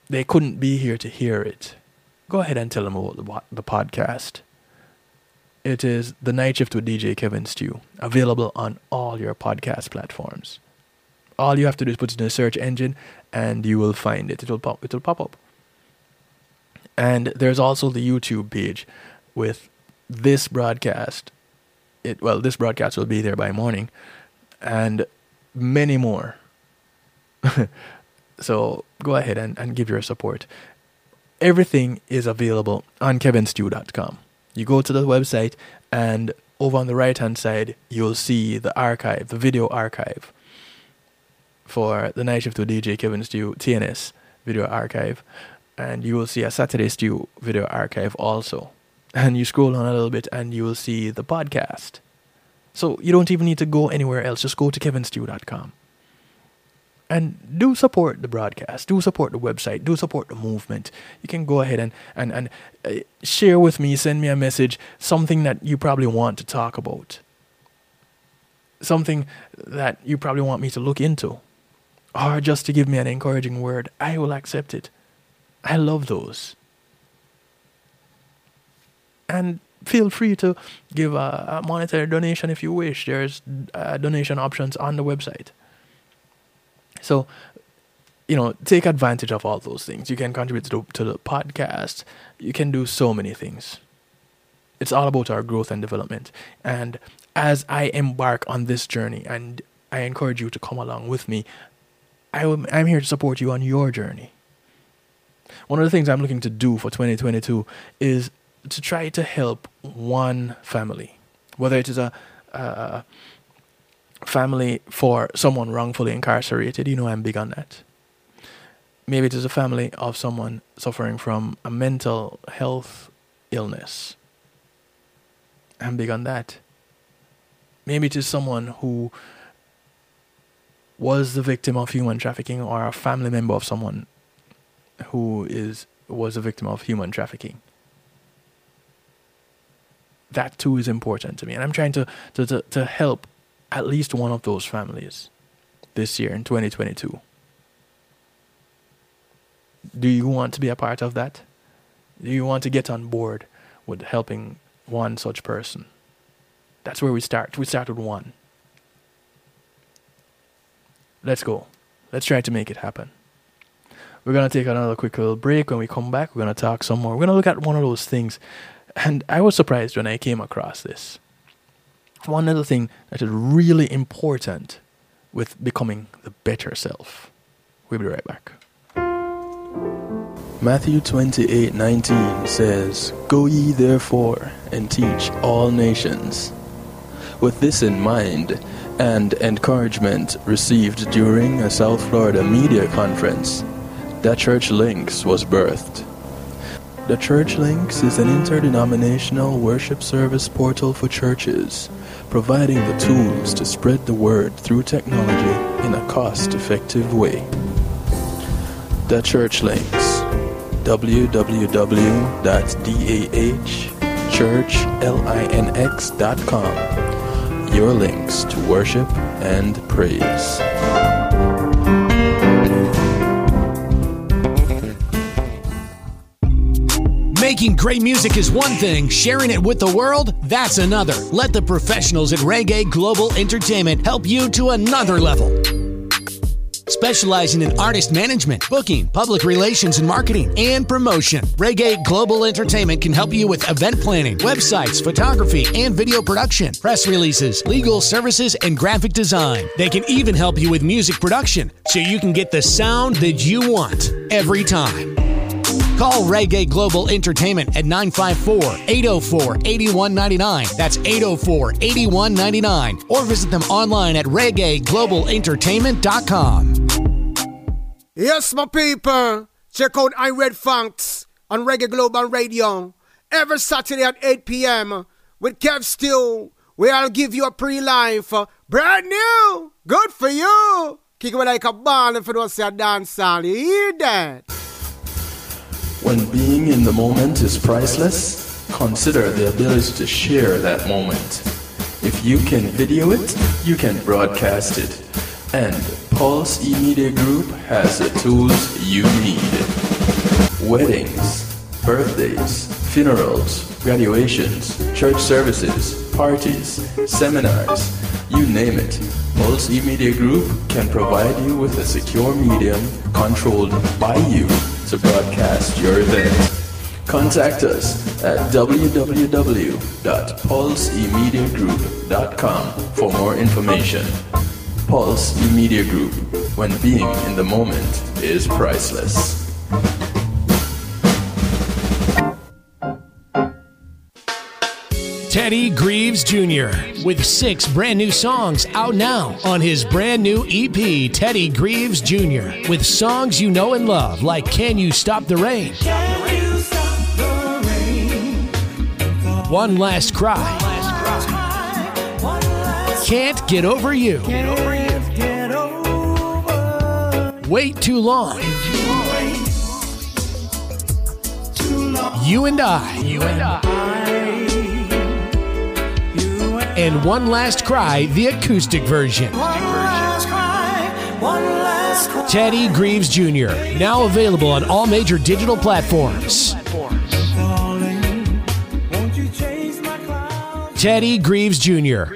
S1: they couldn't be here to hear it, go ahead and tell them about the, the podcast. It is The Night Shift with DJ Kevin Stew, available on all your podcast platforms. All you have to do is put it in a search engine and you will find it. It will pop it will pop up. And there's also the YouTube page with this broadcast. It well, this broadcast will be there by morning and many more. so go ahead and, and give your support. Everything is available on kevinstew.com. You go to the website and over on the right hand side you'll see the archive, the video archive for the night shift with DJ Kevin Stew TNS video archive, and you will see a Saturday Stew video archive also. And you scroll on a little bit, and you will see the podcast. So you don't even need to go anywhere else. Just go to kevinstew.com. and do support the broadcast. Do support the website. Do support the movement. You can go ahead and and, and uh, share with me send me a message something that you probably want to talk about. Something that you probably want me to look into. Or just to give me an encouraging word i will accept it. I love those. And feel free to give a, a monetary donation if you wish. There's uh, donation options on the website so, you know, take advantage of all those things. You can contribute to the, to the podcast. You can do so many things. It's all about our growth and development. And as I embark on this journey, and I encourage you to come along with me, I am, I'm here to support you on your journey. One of the things I'm looking to do for 2022 is to try to help one family, whether it is a, a family for someone wrongfully incarcerated, you know I'm big on that. Maybe it is a family of someone suffering from a mental health illness. I'm big on that. Maybe it is someone who was the victim of human trafficking or a family member of someone who is was a victim of human trafficking. That too is important to me. And I'm trying to, to, to, to help at least one of those families this year in 2022. Do you want to be a part of that? Do you want to get on board with helping one such person? That's where we start. We start with one. Let's go. Let's try to make it happen. We're going to take another quick little break. When we come back, we're going to talk some more. We're going to look at one of those things. And I was surprised when I came across this one other thing that is really important with becoming the better self. We'll be right back. Matthew 28 19 says, Go ye therefore and teach all nations. With this in mind, and encouragement received during a South Florida media conference, that Church Links was birthed. The Church Links is an interdenominational worship service portal for churches providing the tools to spread the word through technology in a cost effective way. The Church Links www.dahchurchlinx.com Your links to worship and praise.
S6: Making great music is one thing, sharing it with the world, that's another. Let the professionals at Reggae Global Entertainment help you to another level. Specializing in artist management, booking, public relations and marketing, and promotion, Reggae Global Entertainment can help you with event planning, websites, photography, and video production, press releases, legal services, and graphic design. They can even help you with music production so you can get the sound that you want every time. Call Reggae Global Entertainment at 954 804 8199. That's 804 8199. Or visit them online at reggaeglobalentertainment.com.
S14: Yes, my people. Check out I Red Funks on Reggae Global Radio every Saturday at 8 p.m. with Kev Stew, where I'll give you a pre life. Brand new. Good for you. Kick it like a ball if you don't say a dance You hear that?
S1: When being in the moment is priceless, consider the ability to share that moment. If you can video it, you can broadcast it. And Pulse E-Media Group has the tools you need. Weddings, birthdays, funerals, graduations, church services, parties, seminars, you name it. Pulse E-Media Group can provide you with a secure medium controlled by you to broadcast your event. Contact us at www.pulseemediagroup.com for more information. Pulse E-Media Group, when being in the moment is priceless.
S6: Teddy Greaves Jr. with six brand new songs out now on his brand new EP, Teddy Greaves Jr. with songs you know and love like Can You Stop the Rain? One Last Cry. Can't Get Over You. wait too long. You and I. You and I. And One Last Cry, the acoustic version. Teddy Greaves Jr., now available on all major digital platforms. Teddy Greaves Jr.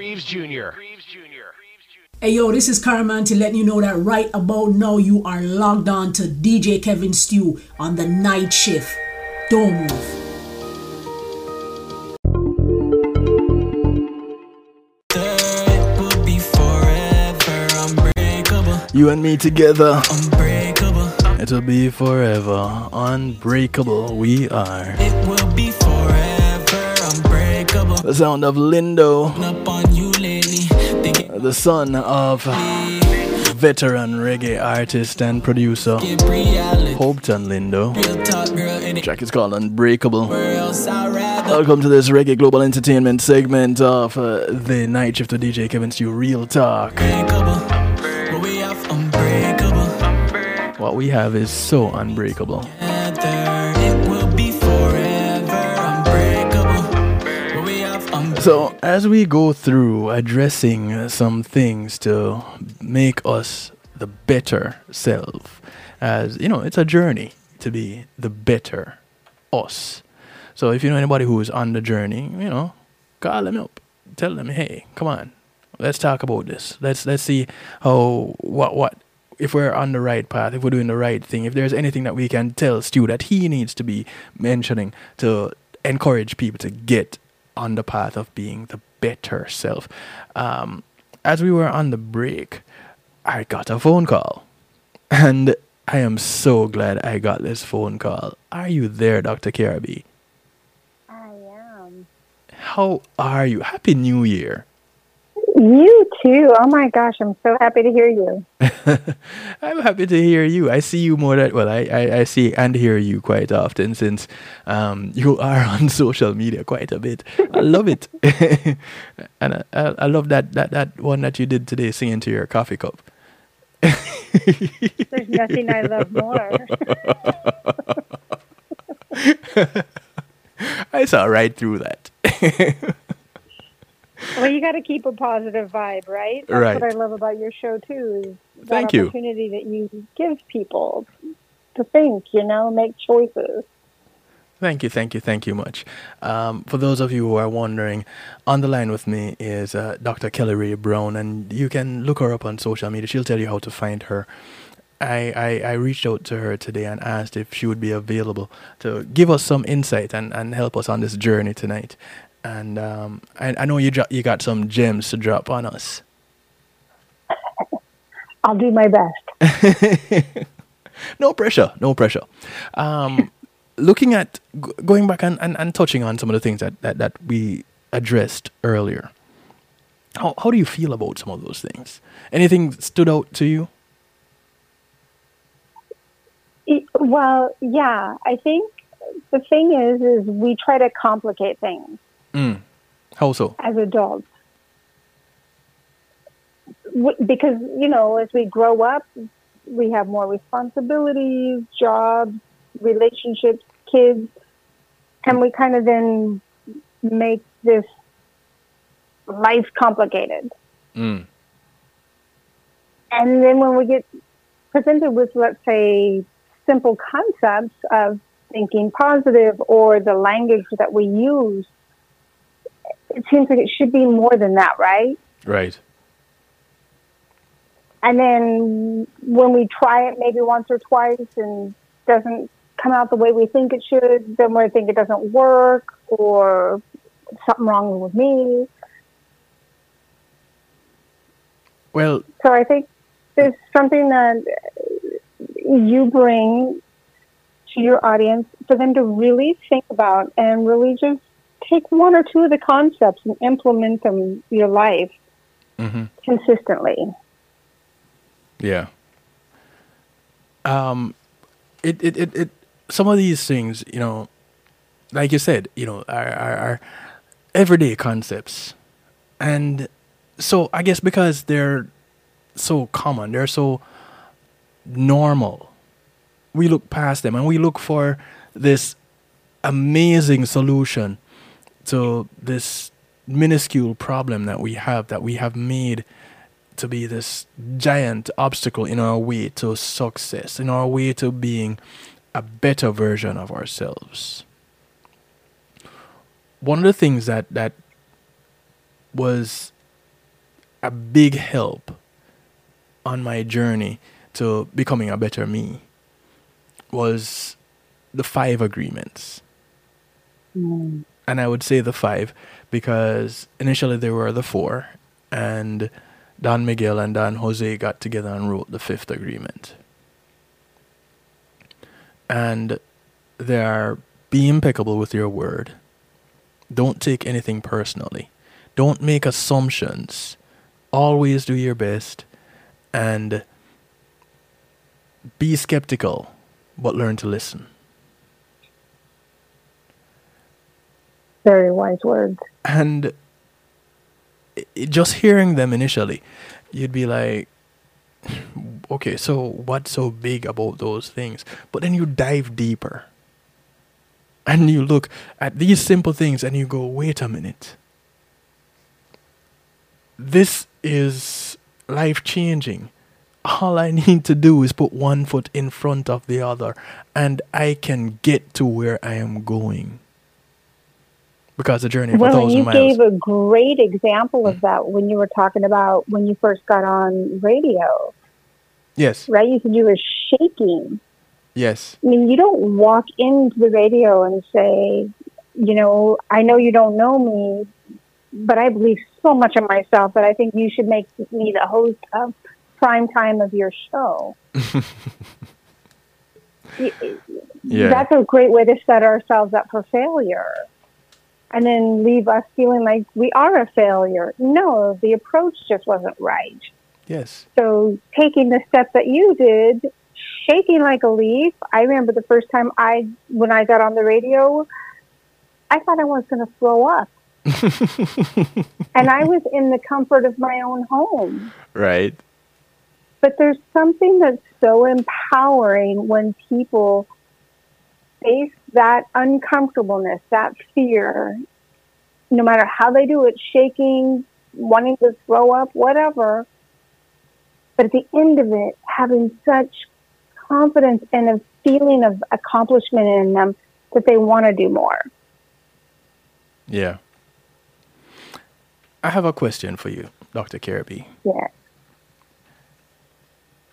S15: Hey yo, this is Carman to let you know that right about now you are logged on to DJ Kevin Stew on the night shift. Don't move.
S1: You and me together. Unbreakable. It'll be forever. Unbreakable. We are.
S16: It will be forever. Unbreakable.
S1: The sound of Lindo.
S16: Up on you lately.
S1: The son of veteran reggae artist and producer Hopeton Lindo. The track is called Unbreakable. Welcome to this Reggae Global Entertainment segment of uh, the night shift with DJ Kevin Stew Real Talk. What we have is so unbreakable. So, as we go through addressing some things to make us the better self, as you know, it's a journey to be the better us. So, if you know anybody who is on the journey, you know, call them up, tell them, hey, come on, let's talk about this. Let's let's see how what what if we're on the right path, if we're doing the right thing, if there's anything that we can tell Stew that he needs to be mentioning to encourage people to get on the path of being the better self. Um, as we were on the break, I got a phone call. And I am so glad I got this phone call. Are you there, Dr. Carabee?
S17: I am.
S1: How are you? Happy New Year.
S17: You too. Oh my gosh, I'm so happy to hear you.
S1: I'm happy to hear you. I see you more that well. I, I, I see and hear you quite often since um, you are on social media quite a bit. I love it, and I, I, I love that, that that one that you did today, singing to your coffee cup.
S17: There's nothing I love more.
S1: I saw right through that.
S17: Well, you got to keep a positive vibe, right? That's
S1: Right.
S17: what I love about your show too. Is
S1: Thank you.
S17: opportunity that you give people to think, you know, make choices.
S1: Thank you, thank you, thank you much. Um, for those of you who are wondering, on the line with me is uh, Dr. Kelly Ray Brown, and you can look her up on social media. She'll tell you how to find her. I, I, I reached out to her today and asked if she would be available to give us some insight and, and help us on this journey tonight. And um, I, I know you dro- you got some gems to drop on us.
S17: I'll do my best.
S1: no pressure, no pressure. Um, looking at g- going back and, and, and touching on some of the things that, that, that we addressed earlier, how, how do you feel about some of those things? Anything stood out to you?
S17: Well, yeah, I think the thing is, is we try to complicate things
S1: Mm. How so?
S17: as adults. W- Because, you know, as we grow up, we have more responsibilities, jobs, relationships, kids, and we kind of then make this life complicated.
S1: Mm.
S17: And then when we get presented with, let's say, simple concepts of thinking positive or the language that we use, it seems like it should be more than that, right?
S1: Right.
S17: And then when we try it maybe once or twice and doesn't come out the way we think it should, then we think it doesn't work or something wrong with me.
S1: Well,
S17: So I think there's something that you bring to your audience for them to really think about and really just take one or two of the concepts and implement them in your life
S1: hmm
S17: consistently.
S1: Yeah. Um, it, it, it, it, some of these things, you know, like you said, you know, are, are, are everyday concepts. And so I guess because they're so common, they're so normal. We look past them and we look for this amazing solution to this minuscule problem that we have that we have made to be this giant obstacle in our way to success, in our way to being a better version of ourselves. One of the things that that was a big help on my journey to becoming a better me was the five agreements.
S17: Mm.
S1: And I would say the five because initially there were the four, and Don Miguel and Don Jose got together and wrote the fifth agreement. And they are be impeccable with your word. Don't take anything personally. Don't make assumptions. Always do your best and be skeptical, but learn to listen.
S17: Very wise words.
S1: And just hearing them initially, you'd be like, okay, so what's so big about those things? But then you dive deeper and you look at these simple things and you go, wait a minute. This is life changing. All I need to do is put one foot in front of the other and I can get to where I am going because the journey of
S17: well,
S1: a thousand
S17: you
S1: miles.
S17: gave a great example of that when you were talking about when you first got on radio,
S1: yes,
S17: right? You said you were shaking.
S1: yes,
S17: I mean, you don't walk into the radio and say, you know, I know you don't know me, but I believe so much in myself that I think you should make me the host of prime time of your show.
S1: Yeah.
S17: That's a great way to set ourselves up for failure. And then leave us feeling like we are a failure. No, the approach just wasn't right.
S1: yes,
S17: So taking the step that you did, shaking like a leaf. I remember the first time I, when I got on the radio, I thought I was going to throw up. and I was in the comfort of my own home.
S1: right,
S17: But there's something that's so empowering when people face that uncomfortableness, that fear, no matter how they do it, shaking, wanting to throw up, whatever. But at the end of it, having such confidence and a feeling of accomplishment in them that they want to do more.
S1: yeah. I have a question for you, Dr. Kirby.
S17: Yeah.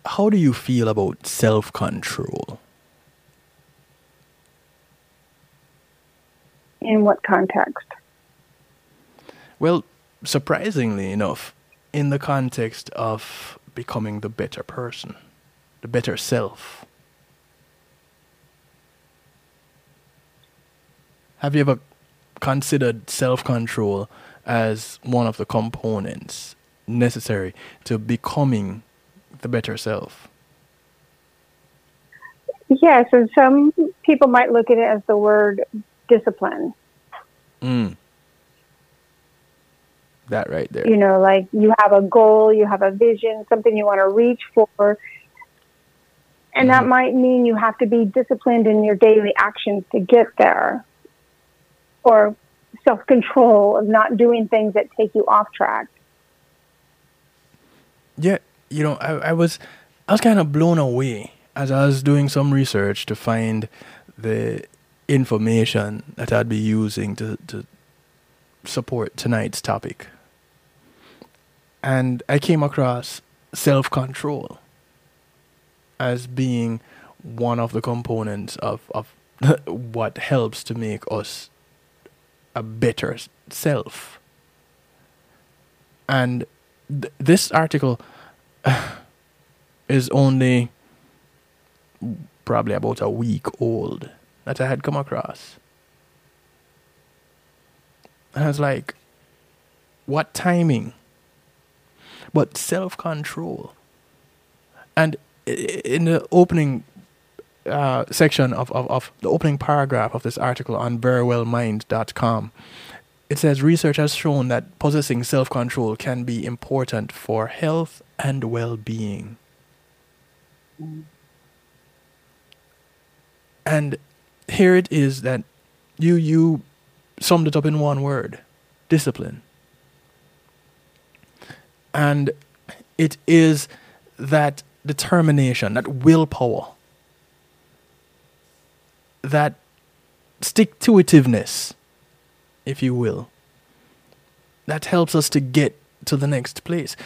S1: How do you feel about self control?
S17: In what context?
S1: Well, surprisingly enough, in the context of becoming the better person, the better self. Have you ever considered self control as one of the components necessary to becoming the better self?
S17: Yes, and some people might look at it as the word discipline.
S1: Mm. That right there.
S17: You know, like you have a goal, you have a vision, something you want to reach for. And that might mean you have to be disciplined in your daily actions to get there. Or self control of not doing things that take you off track.
S1: Yeah, you know, I, I was I was kind of blown away as I was doing some research to find the information that I'd be using to, to support tonight's topic. And I came across self control as being one of the components of, of what helps to make us a better self. And th- this article is only probably about a week old that I had come across. And I was like, what timing? But self control. And in the opening uh, section of, of, of the opening paragraph of this article on verywellmind.com, it says research has shown that possessing self control can be important for health and well being. And here it is that you you summed it up in one word discipline. And it is that determination, that willpower, that stick to itiveness, if you will, that helps us to get to the next place.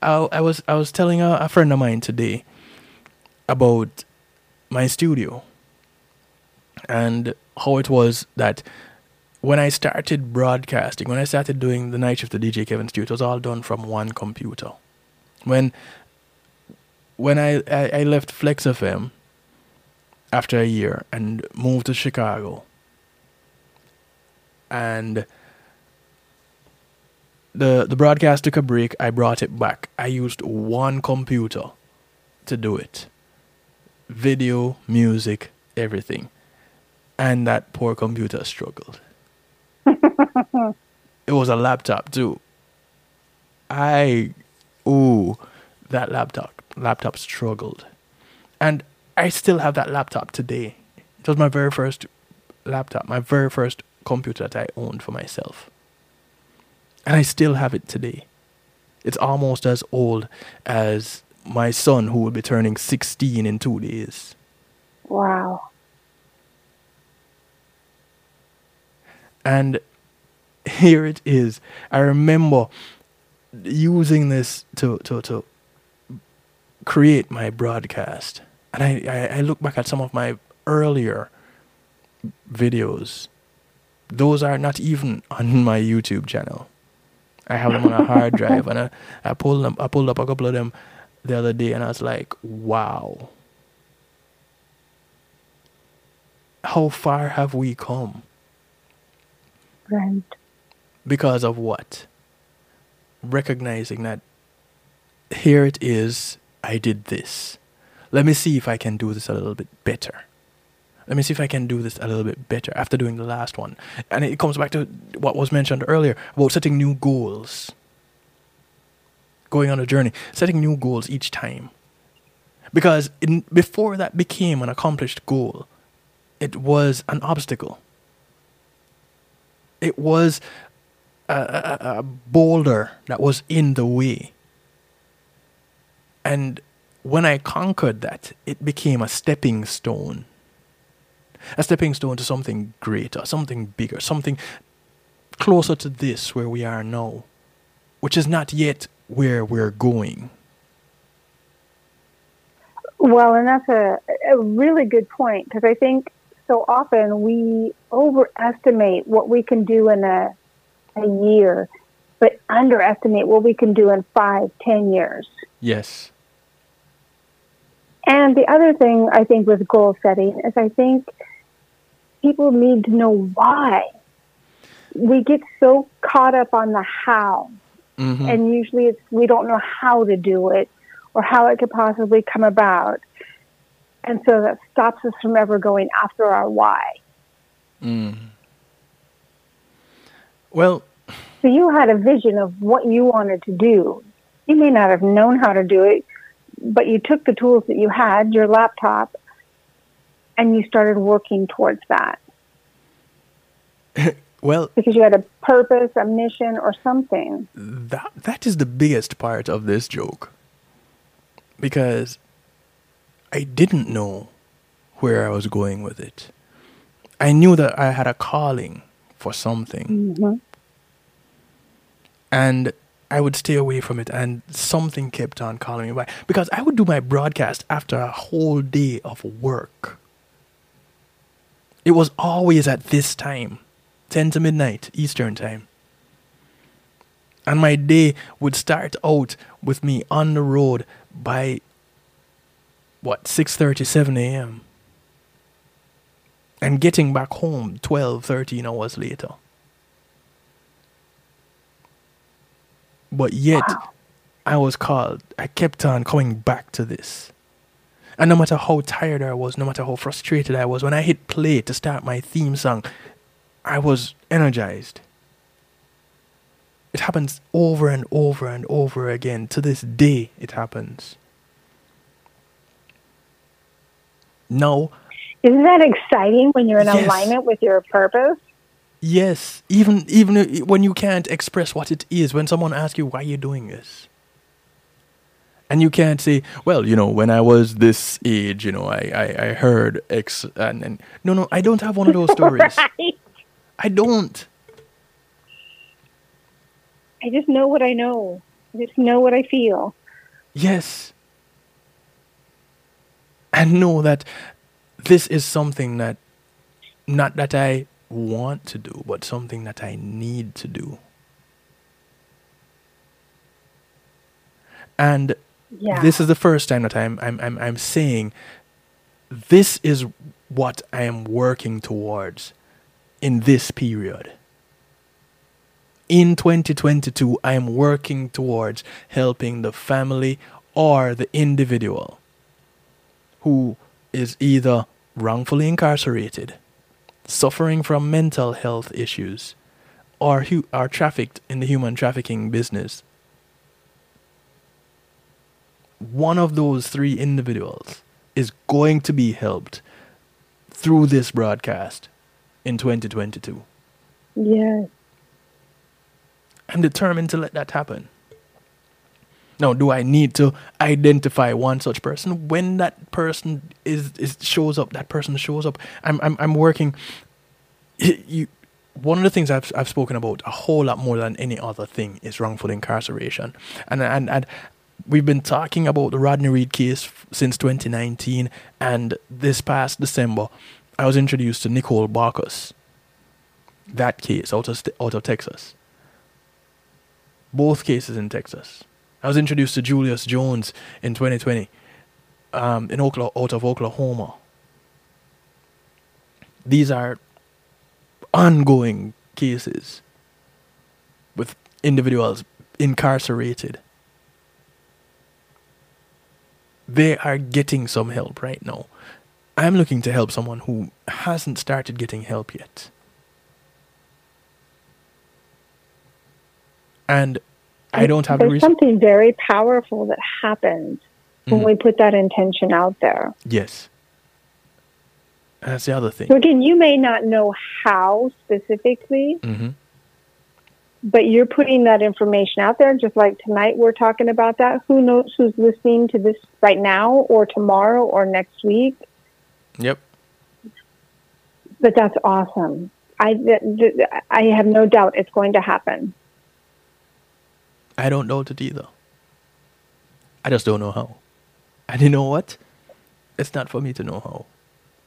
S1: I, I was I was telling a, a friend of mine today about my studio and how it was that when I started broadcasting, when I started doing the night shift of DJ Kevin Stew, it was all done from one computer. When when I, I, I left Flex FM after a year and moved to Chicago, and the the broadcast took a break, I brought it back. I used one computer to do it. Video, music, everything. And that poor computer struggled. it was a laptop too. I ooh, that laptop laptop struggled. And I still have that laptop today. It was my very first laptop, my very first computer that I owned for myself. And I still have it today. It's almost as old as my son, who will be turning 16 in two days.
S17: Wow.
S1: And here it is. I remember using this to, to, to create my broadcast. And I, I, I look back at some of my earlier videos. Those are not even on my YouTube channel. I have them on a hard drive, and I, I pulled them. I pulled up a couple of them the other day, and I was like, "Wow, how far have we come?"
S17: Right.
S1: Because of what? Recognizing that here it is. I did this. Let me see if I can do this a little bit better. Let me see if I can do this a little bit better after doing the last one. And it comes back to what was mentioned earlier about setting new goals. Going on a journey, setting new goals each time. Because in, before that became an accomplished goal, it was an obstacle. It was a, a, a boulder that was in the way. And when I conquered that, it became a stepping stone a stepping stone to something greater, something bigger, something closer to this where we are now, which is not yet where we're going.
S17: Well, and that's a, a really good point because I think so often we overestimate what we can do in a, a year, but underestimate what we can do in five, ten years.
S1: Yes.
S17: And the other thing I think with goal setting is I think people need to know why. We get so caught up on the how.
S1: Mm-hmm.
S17: And usually it's we don't know how to do it or how it could possibly come about. And so that stops us from ever going after our why.
S1: Mm. Well,
S17: so you had a vision of what you wanted to do. You may not have known how to do it, but you took the tools that you had, your laptop, and you started working towards that.
S1: well,
S17: because you had a purpose, a mission, or something.
S1: That that is the biggest part of this joke. Because I didn't know where I was going with it. I knew that I had a calling for something.
S17: Mm-hmm.
S1: And I would stay away from it, and something kept on calling me back. Because I would do my broadcast after a whole day of work. It was always at this time, 10 to midnight Eastern time. And my day would start out with me on the road by what 6:30 7 a.m. and getting back home 12 13 hours later. But yet. I was called. I kept on coming back to this. And no matter how tired I was, no matter how frustrated I was, when I hit play to start my theme song, I was energized. It happens over and over and over again. To this day, it happens. Now,
S17: Isn't that exciting when you're in
S1: Yes.
S17: alignment with your purpose?
S1: yes, even even when you can't express what it is, when someone asks you why you're doing this, and you can't say, well, you know, when I was this age, you know, I I, I heard X, and, and no, no, I don't have one of those stories.
S17: Right.
S1: I don't.
S17: I just know what I know. I just know what I feel.
S1: Yes. And know that this is something that, not that I want to do, but something that I need to do. And
S17: Yeah.
S1: this is the first time that I'm, I'm, I'm, I'm saying this is what I am working towards in this period. In 2022, I am working towards helping the family or the individual who is either wrongfully incarcerated, suffering from mental health issues, or who are trafficked in the human trafficking business. One of those three individuals is going to be helped through this broadcast in 2022.
S17: Yes.
S1: I'm determined to let that happen. Now, do I need to identify one such person? When that person is, is shows up, that person shows up. I'm I'm I'm working. You, one of the things I've I've spoken about a whole lot more than any other thing is wrongful incarceration, and and and we've been talking about the Rodney Reed case since 2019, and this past December, I was introduced to Nicole Barkus. That case out of out of Texas both cases in Texas. I was introduced to Julius Jones in 2020 um, in out of Oklahoma. These are ongoing cases with individuals incarcerated. They are getting some help right now. I'm looking to help someone who hasn't started getting help yet. And I don't have the
S17: There's
S1: reason.
S17: something very powerful that happens when
S1: Mhm.
S17: we put that intention out there.
S1: Yes. That's the other thing.
S17: So again, you may not know how specifically,
S1: hmm
S17: but you're putting that information out there. Just like tonight, we're talking about that. Who knows who's listening to this right now, or tomorrow, or next week?
S1: Yep.
S17: But that's awesome. I th- th- I have no doubt it's going to happen.
S1: I don't know it either. I just don't know how. And you know what? It's not for me to know how.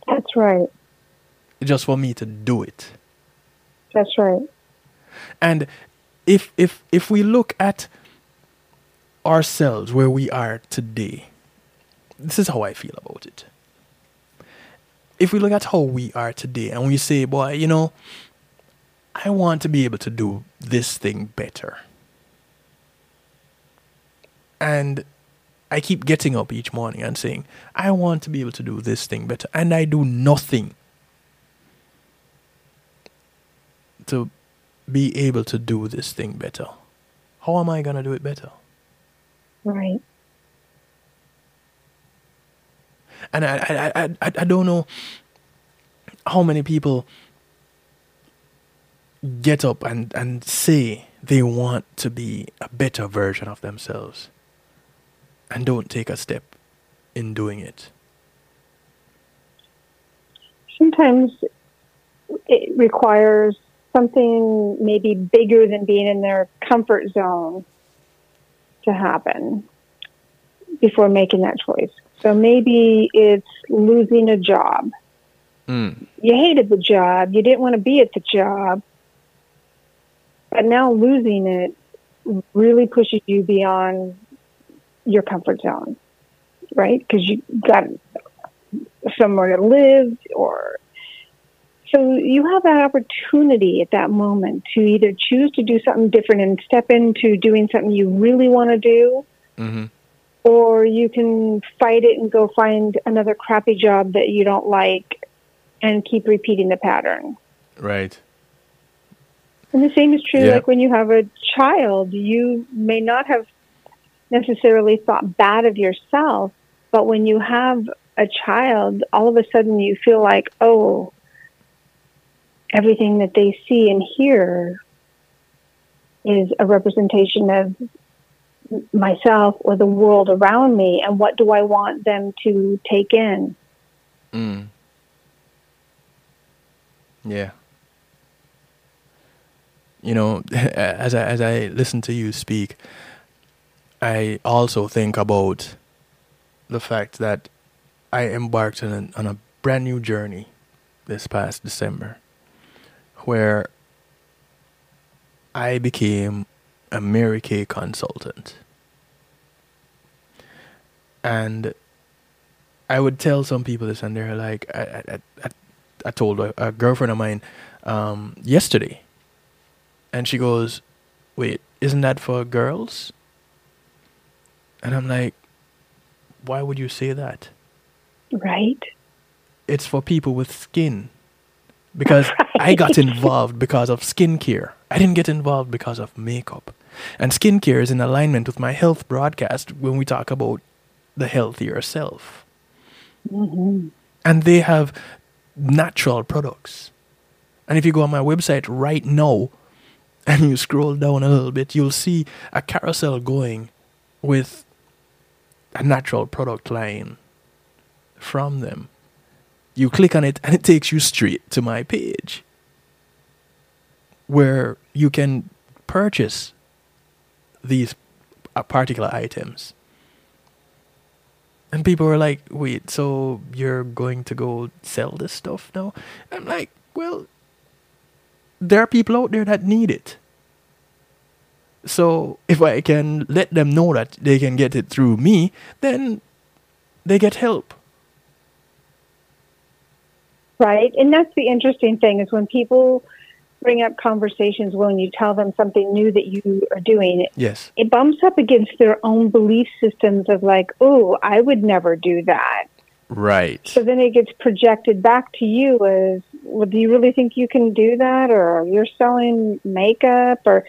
S17: That's right.
S1: It's just for me to do it.
S17: That's right.
S1: And if if if we look at ourselves where we are today, this is how I feel about it. If we look at how we are today and we say, boy, you know, I want to be able to do this thing better. And I keep getting up each morning and saying, I want to be able to do this thing better. And I do nothing to be able to do this thing better. How am I going to do it better?
S17: Right.
S1: And I, I, I, I, don't know how many people get up and, and say they want to be a better version of themselves and don't take a step in doing it.
S17: Sometimes it requires something maybe bigger than being in their comfort zone to happen before making that choice. So maybe it's losing a job.
S1: Mm.
S17: You hated the job, you didn't want to be at the job, but now losing it really pushes you beyond your comfort zone, right? Because you got somewhere to live or so you have that opportunity at that moment to either choose to do something different and step into doing something you really want to do
S1: Mm-hmm.
S17: or you can fight it and go find another crappy job that you don't like and keep repeating the pattern.
S1: Right.
S17: And the same is true
S1: Yeah.
S17: like when you have a child, you may not have necessarily thought bad of yourself, but when you have a child, all of a sudden you feel like, oh, everything that they see and hear is a representation of myself or the world around me, and what do I want them to take in?
S1: Mm. Yeah. You know, as I, as I listen to you speak, I also think about the fact that I embarked on a, on a brand new journey this past December where I became a Mary Kay consultant. And I would tell some people this, and they're like, I, I, I, I told a, a, girlfriend of mine um, yesterday, and she goes, Wait, isn't that for girls? And I'm like, Why would you say that?
S17: Right.
S1: It's for people with skin. Because right. I got involved because of skincare. I didn't get involved because of makeup. And skincare is in alignment with my health broadcast when we talk about the healthier self.
S17: Mm-hmm.
S1: And they have natural products. And if you go on my website right now and you scroll down a little bit, you'll see a carousel going with a natural product line from them. You click on it and it takes you straight to my page where you can purchase these uh, particular items. And people were like, wait, so you're going to go sell this stuff now? I'm like, well, there are people out there that need it. So if I can let them know that they can get it through me, then they get help.
S17: Right. And that's the interesting thing is when people bring up conversations when you tell them something new that you are doing.
S1: Yes.
S17: It bumps up against their own belief systems of like, oh, I would never do that.
S1: Right.
S17: So then it gets projected back to you as, well, do you really think you can do that? Or you're selling makeup? Or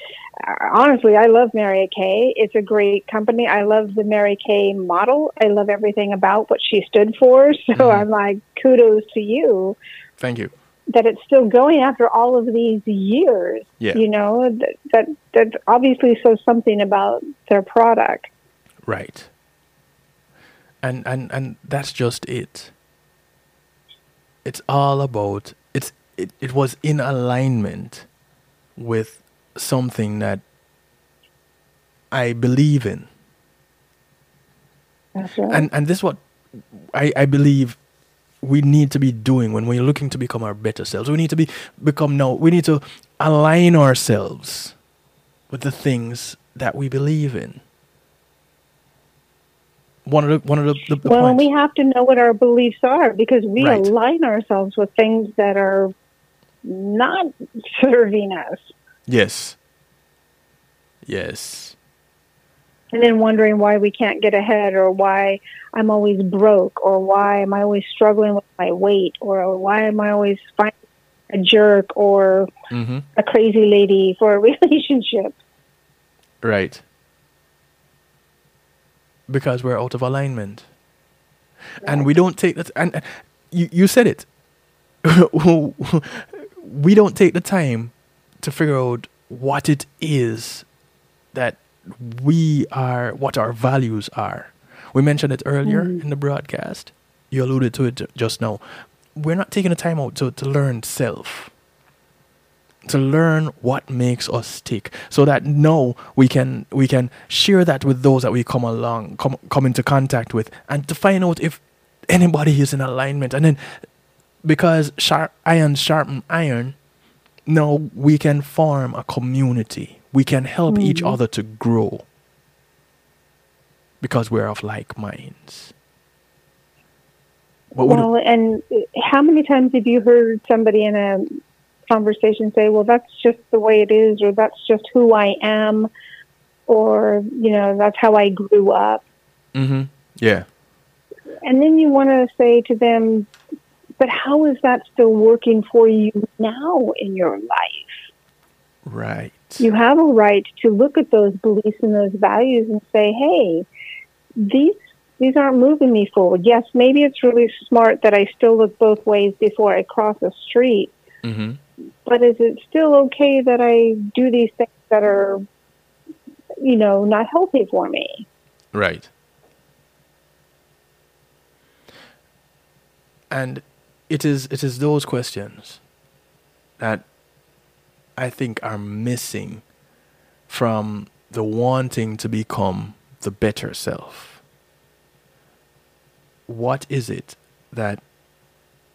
S17: honestly, I love Mary Kay. It's a great company. I love the Mary Kay model. I love everything about what she stood for. So mm-hmm. I'm like, kudos to you.
S1: Thank you
S17: that it's still going after all of these years.
S1: Yeah.
S17: You know that that that obviously says something about their product.
S1: Right. And and and that's just it. It's all about it's it, it was in alignment with something that I believe in.
S17: Right.
S1: And and this what I, I believe we need to be doing when we're looking to become our better selves. We need to be become now. We need to align ourselves with the things that we believe in. One of the one of the, the, the
S17: well,
S1: points.
S17: we have to know what our beliefs are because we
S1: Right.
S17: align ourselves with things that are not serving us,
S1: Yes. Yes.
S17: and then wondering why we can't get ahead, or why I'm always broke, or why am I always struggling with my weight, or why am I always finding a jerk or
S1: Mm-hmm.
S17: a crazy lady for a relationship.
S1: Right. Because we're out of alignment. And we don't take that and and you, you said it. we don't take the time to figure out what it is that we are what our values are. We mentioned it earlier
S18: Mm.
S1: in the broadcast. You alluded to it just now. We're not taking the time out to, to learn self to learn what makes us tick so that now we can we can share that with those that we come along come come into contact with and to find out if anybody is in alignment and then because sharp iron sharpen iron now we can form a community. We can help each
S17: Mhm.
S1: other to grow. Because we're of like minds. What
S17: well, and how many times have you heard somebody in a conversation say, "Well, that's just the way it is," or "That's just who I am," or you know, "That's how I grew up,"
S1: mm-hmm. yeah.
S17: And then you want to say to them, "But how is that still working for you now in your life?"
S1: right
S17: You have a right to look at those beliefs and those values and say, "Hey, these these aren't moving me forward. Yes, maybe it's really smart that I still look both ways before I cross a street.
S1: Mm-hmm.
S17: But is it still okay that I do these things that are, you know, not healthy for me?
S1: Right. And it is it is those questions that I think are missing from the wanting to become the better self. What is it that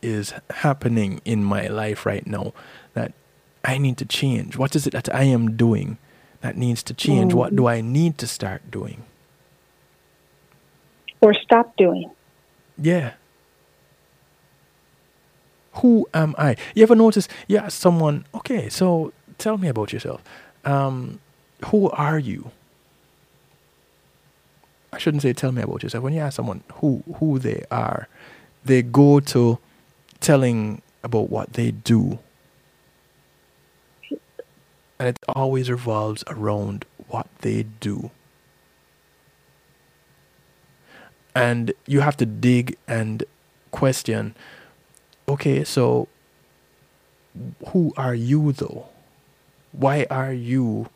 S1: is happening in my life right now that I need to change? What is it that I am doing that needs to change? What do I need to start doing?
S17: Or stop doing?
S1: Yeah. Who am I? You ever notice? You ask someone, okay, so tell me about yourself. Um, who are you? I shouldn't say tell me about yourself. When you ask someone who who they are, they go to telling about what they do. And it always revolves around what they do. And you have to dig and question okay, so who are you though? Why are you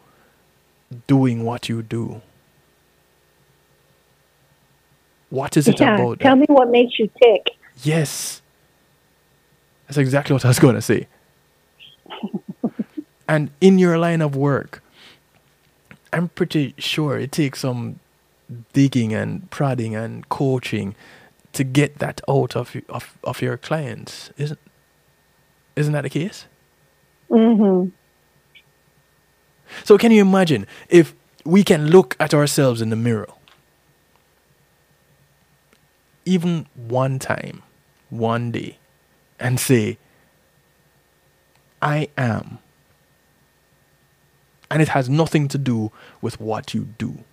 S1: doing what you do? What is it
S17: yeah,
S1: about?
S17: Tell me what makes you tick.
S1: Yes. That's exactly what I was going to say. and in your line of work, I'm pretty sure it takes some digging and prodding and coaching to get that out of of, of your clients. Isn't isn't that the case?
S17: Mm-hmm.
S1: So can you imagine if we can look at ourselves in the mirror even one time, one day, and say, I am. And it has nothing to do with what you do.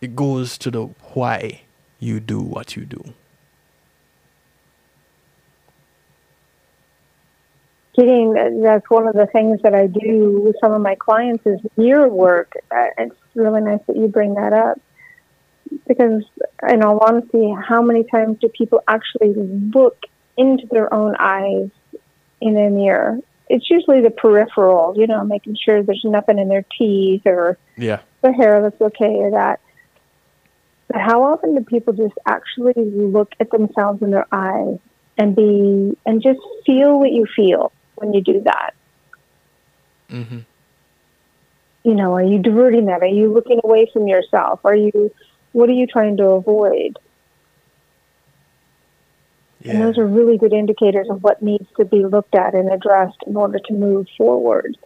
S1: It goes to the why you do what you do.
S17: Getting that's one of the things that I do with some of my clients is mirror work. Uh, it's really nice that you bring that up because, in all honesty, how many times do people actually look into their own eyes in a mirror? It's usually the peripheral, you know, making sure there's nothing in their teeth or
S1: yeah.
S17: the hair that's okay or that. But how often do people just actually look at themselves in their eyes and be and just feel what you feel when you do that?
S1: Mm-hmm.
S17: You know, are you diverting that? Are you looking away from yourself? Are you what are you trying to avoid?
S1: Yeah.
S17: And those are really good indicators of what needs to be looked at and addressed in order to move forward.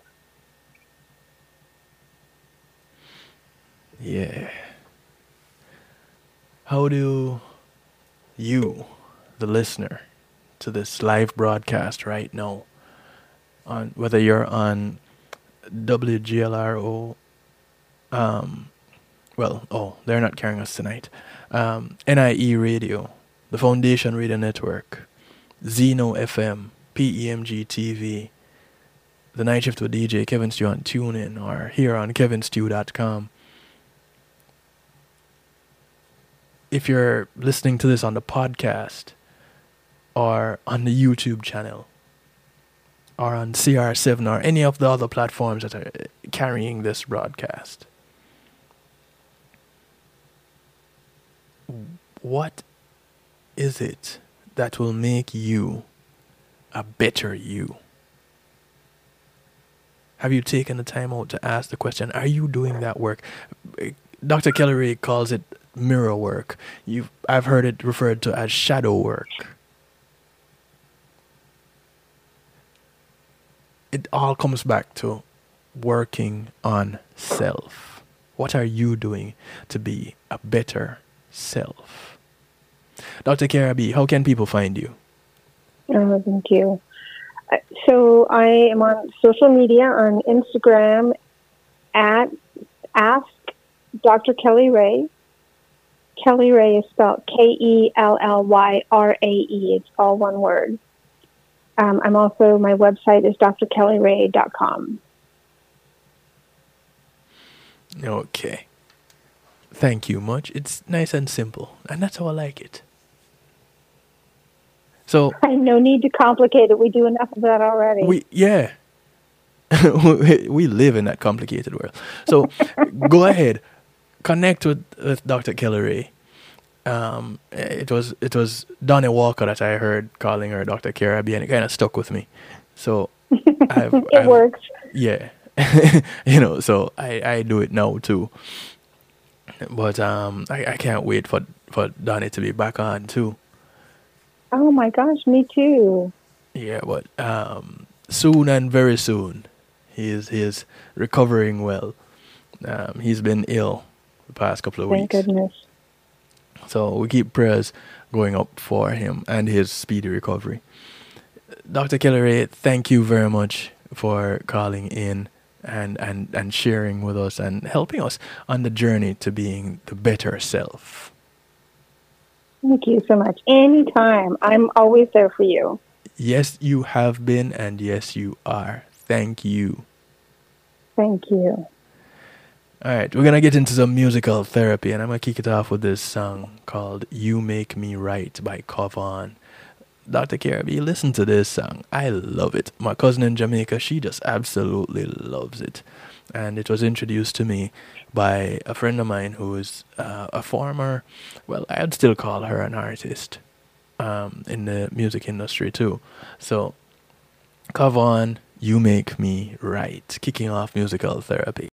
S1: Yeah. How do you, the listener to this live broadcast right now, on whether you're on WGLRO, um, well, oh, they're not carrying us tonight. Um, NIE Radio, the Foundation Radio Network, Zeno FM, PEMG TV, The Night Shift with DJ Kevin Stew on TuneIn or here on kevinstew.com. If you're listening to this on the podcast or on the YouTube channel or on CR7 or any of the other platforms that are uh, carrying this broadcast, what is it that will make you a better you? Have you taken the time out to ask the question, are you doing that work? Uh, Dr. Kelly Rae calls it mirror work. you I've heard it referred to as shadow work. It all comes back to working on self. What are you doing to be a better self? Dr. Kara how can people find you?
S17: Oh, thank you. Uh, so I am on social media on Instagram at Ask Dr. Kelly Rae. Kelly Rae is spelled K E L L Y R A E. It's all one word. Um, I'm also, my website is drkellyrae.com.
S1: Okay. thank you much. It's nice and simple, and that's how I like it. So
S17: no need to complicate it. We do enough of that already.
S1: we yeah, we live in that complicated world. So go ahead, connect with, with Dr. Kelly Um, it was it was Donnie Walker that I heard calling her Dr. Caribbean. And it kind of stuck with me. So I've,
S17: it
S1: I've-
S17: works.
S1: Yeah, you know. So I I do it now too. But um, I, I can't wait for for Donnie to be back on too.
S17: Oh my gosh, me too.
S1: Yeah, but um, soon and very soon, he is he is recovering well. Um, he's been ill past couple of
S17: Thank
S1: weeks,
S17: goodness.
S1: so we keep prayers going up for him and his speedy recovery. Dr. Kelly Rae, thank you very much for calling in and, and, and sharing with us and helping us on the journey to being the better self.
S17: Thank you so much. Anytime. I'm always there for you.
S1: Yes, you have been, and yes, you are. Thank you.
S17: Thank you.
S1: All right, we're gonna get into some musical therapy, and I'm gonna kick it off with this song called "You Make Me Right" by Covon. Dr. Caribbean, listen to this song. I love it. My cousin in Jamaica, she just absolutely loves it, and it was introduced to me by a friend of mine who is uh, a former, well, I'd still call her an artist, um, in the music industry too. So, Covon, "You Make Me Right," kicking off musical therapy.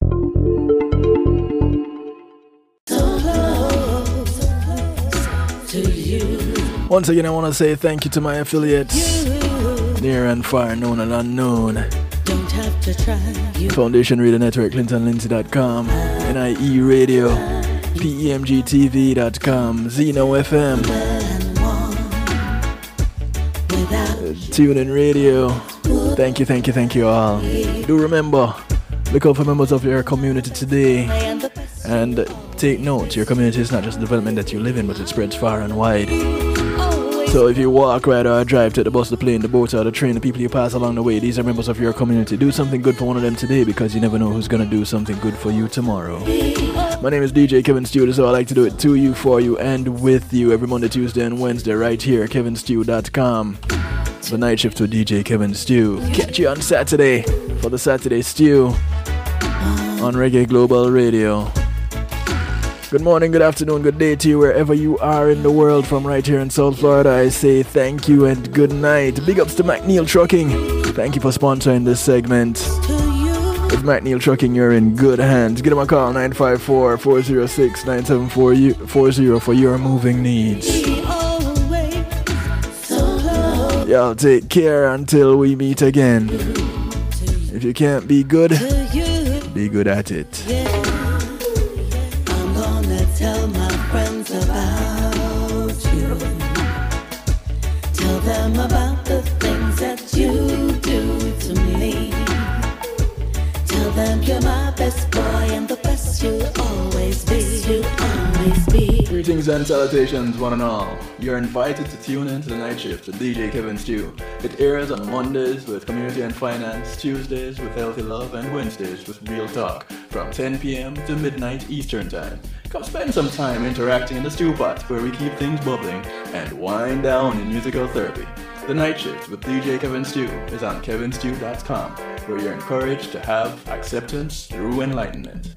S1: Once again, I want to say thank you to my affiliates, near and far, known and unknown. Foundation Radio Network, ClintonLindsay.com, NIE Radio, PEMGTV.com, Zeno FM, uh, TuneIn Radio. Thank you, thank you, thank you all. Do remember, look out for members of your community today and take note your community is not just the development that you live in, but it spreads far and wide. So if you walk, ride, or drive, take the bus, the plane, the boat, or the train, the people you pass along the way, these are members of your community. Do something good for one of them today because you never know who's gonna do something good for you tomorrow. My name is DJ Kevin Stewart, so I like to do it to you, for you, and with you every Monday, Tuesday, and Wednesday right here, at kevinstew.com. The night shift with DJ Kevin Stew. Catch you on Saturday for the Saturday Stew on Reggae Global Radio. Good morning, good afternoon, good day to you wherever you are in the world from right here in South Florida. I say thank you and good night. Big ups to McNeil Trucking. Thank you for sponsoring this segment. With McNeil Trucking, you're in good hands. Give them a call 954 406 9740 for your moving needs. Y'all take care until we meet again. If you can't be good, be good at it. Greetings and salutations, one and all. You're invited to tune in to the night shift with DJ Kevin Stew. It airs on Mondays with Community and Finance, Tuesdays with Healthy Love, and Wednesdays with Real Talk from 10 p.m. to midnight Eastern Time. Come spend some time interacting in the stew pot where we keep things bubbling and wind down in musical therapy. The Night Shift with DJ Kevin Stew is on kevinstew.com where you're encouraged to have acceptance through enlightenment.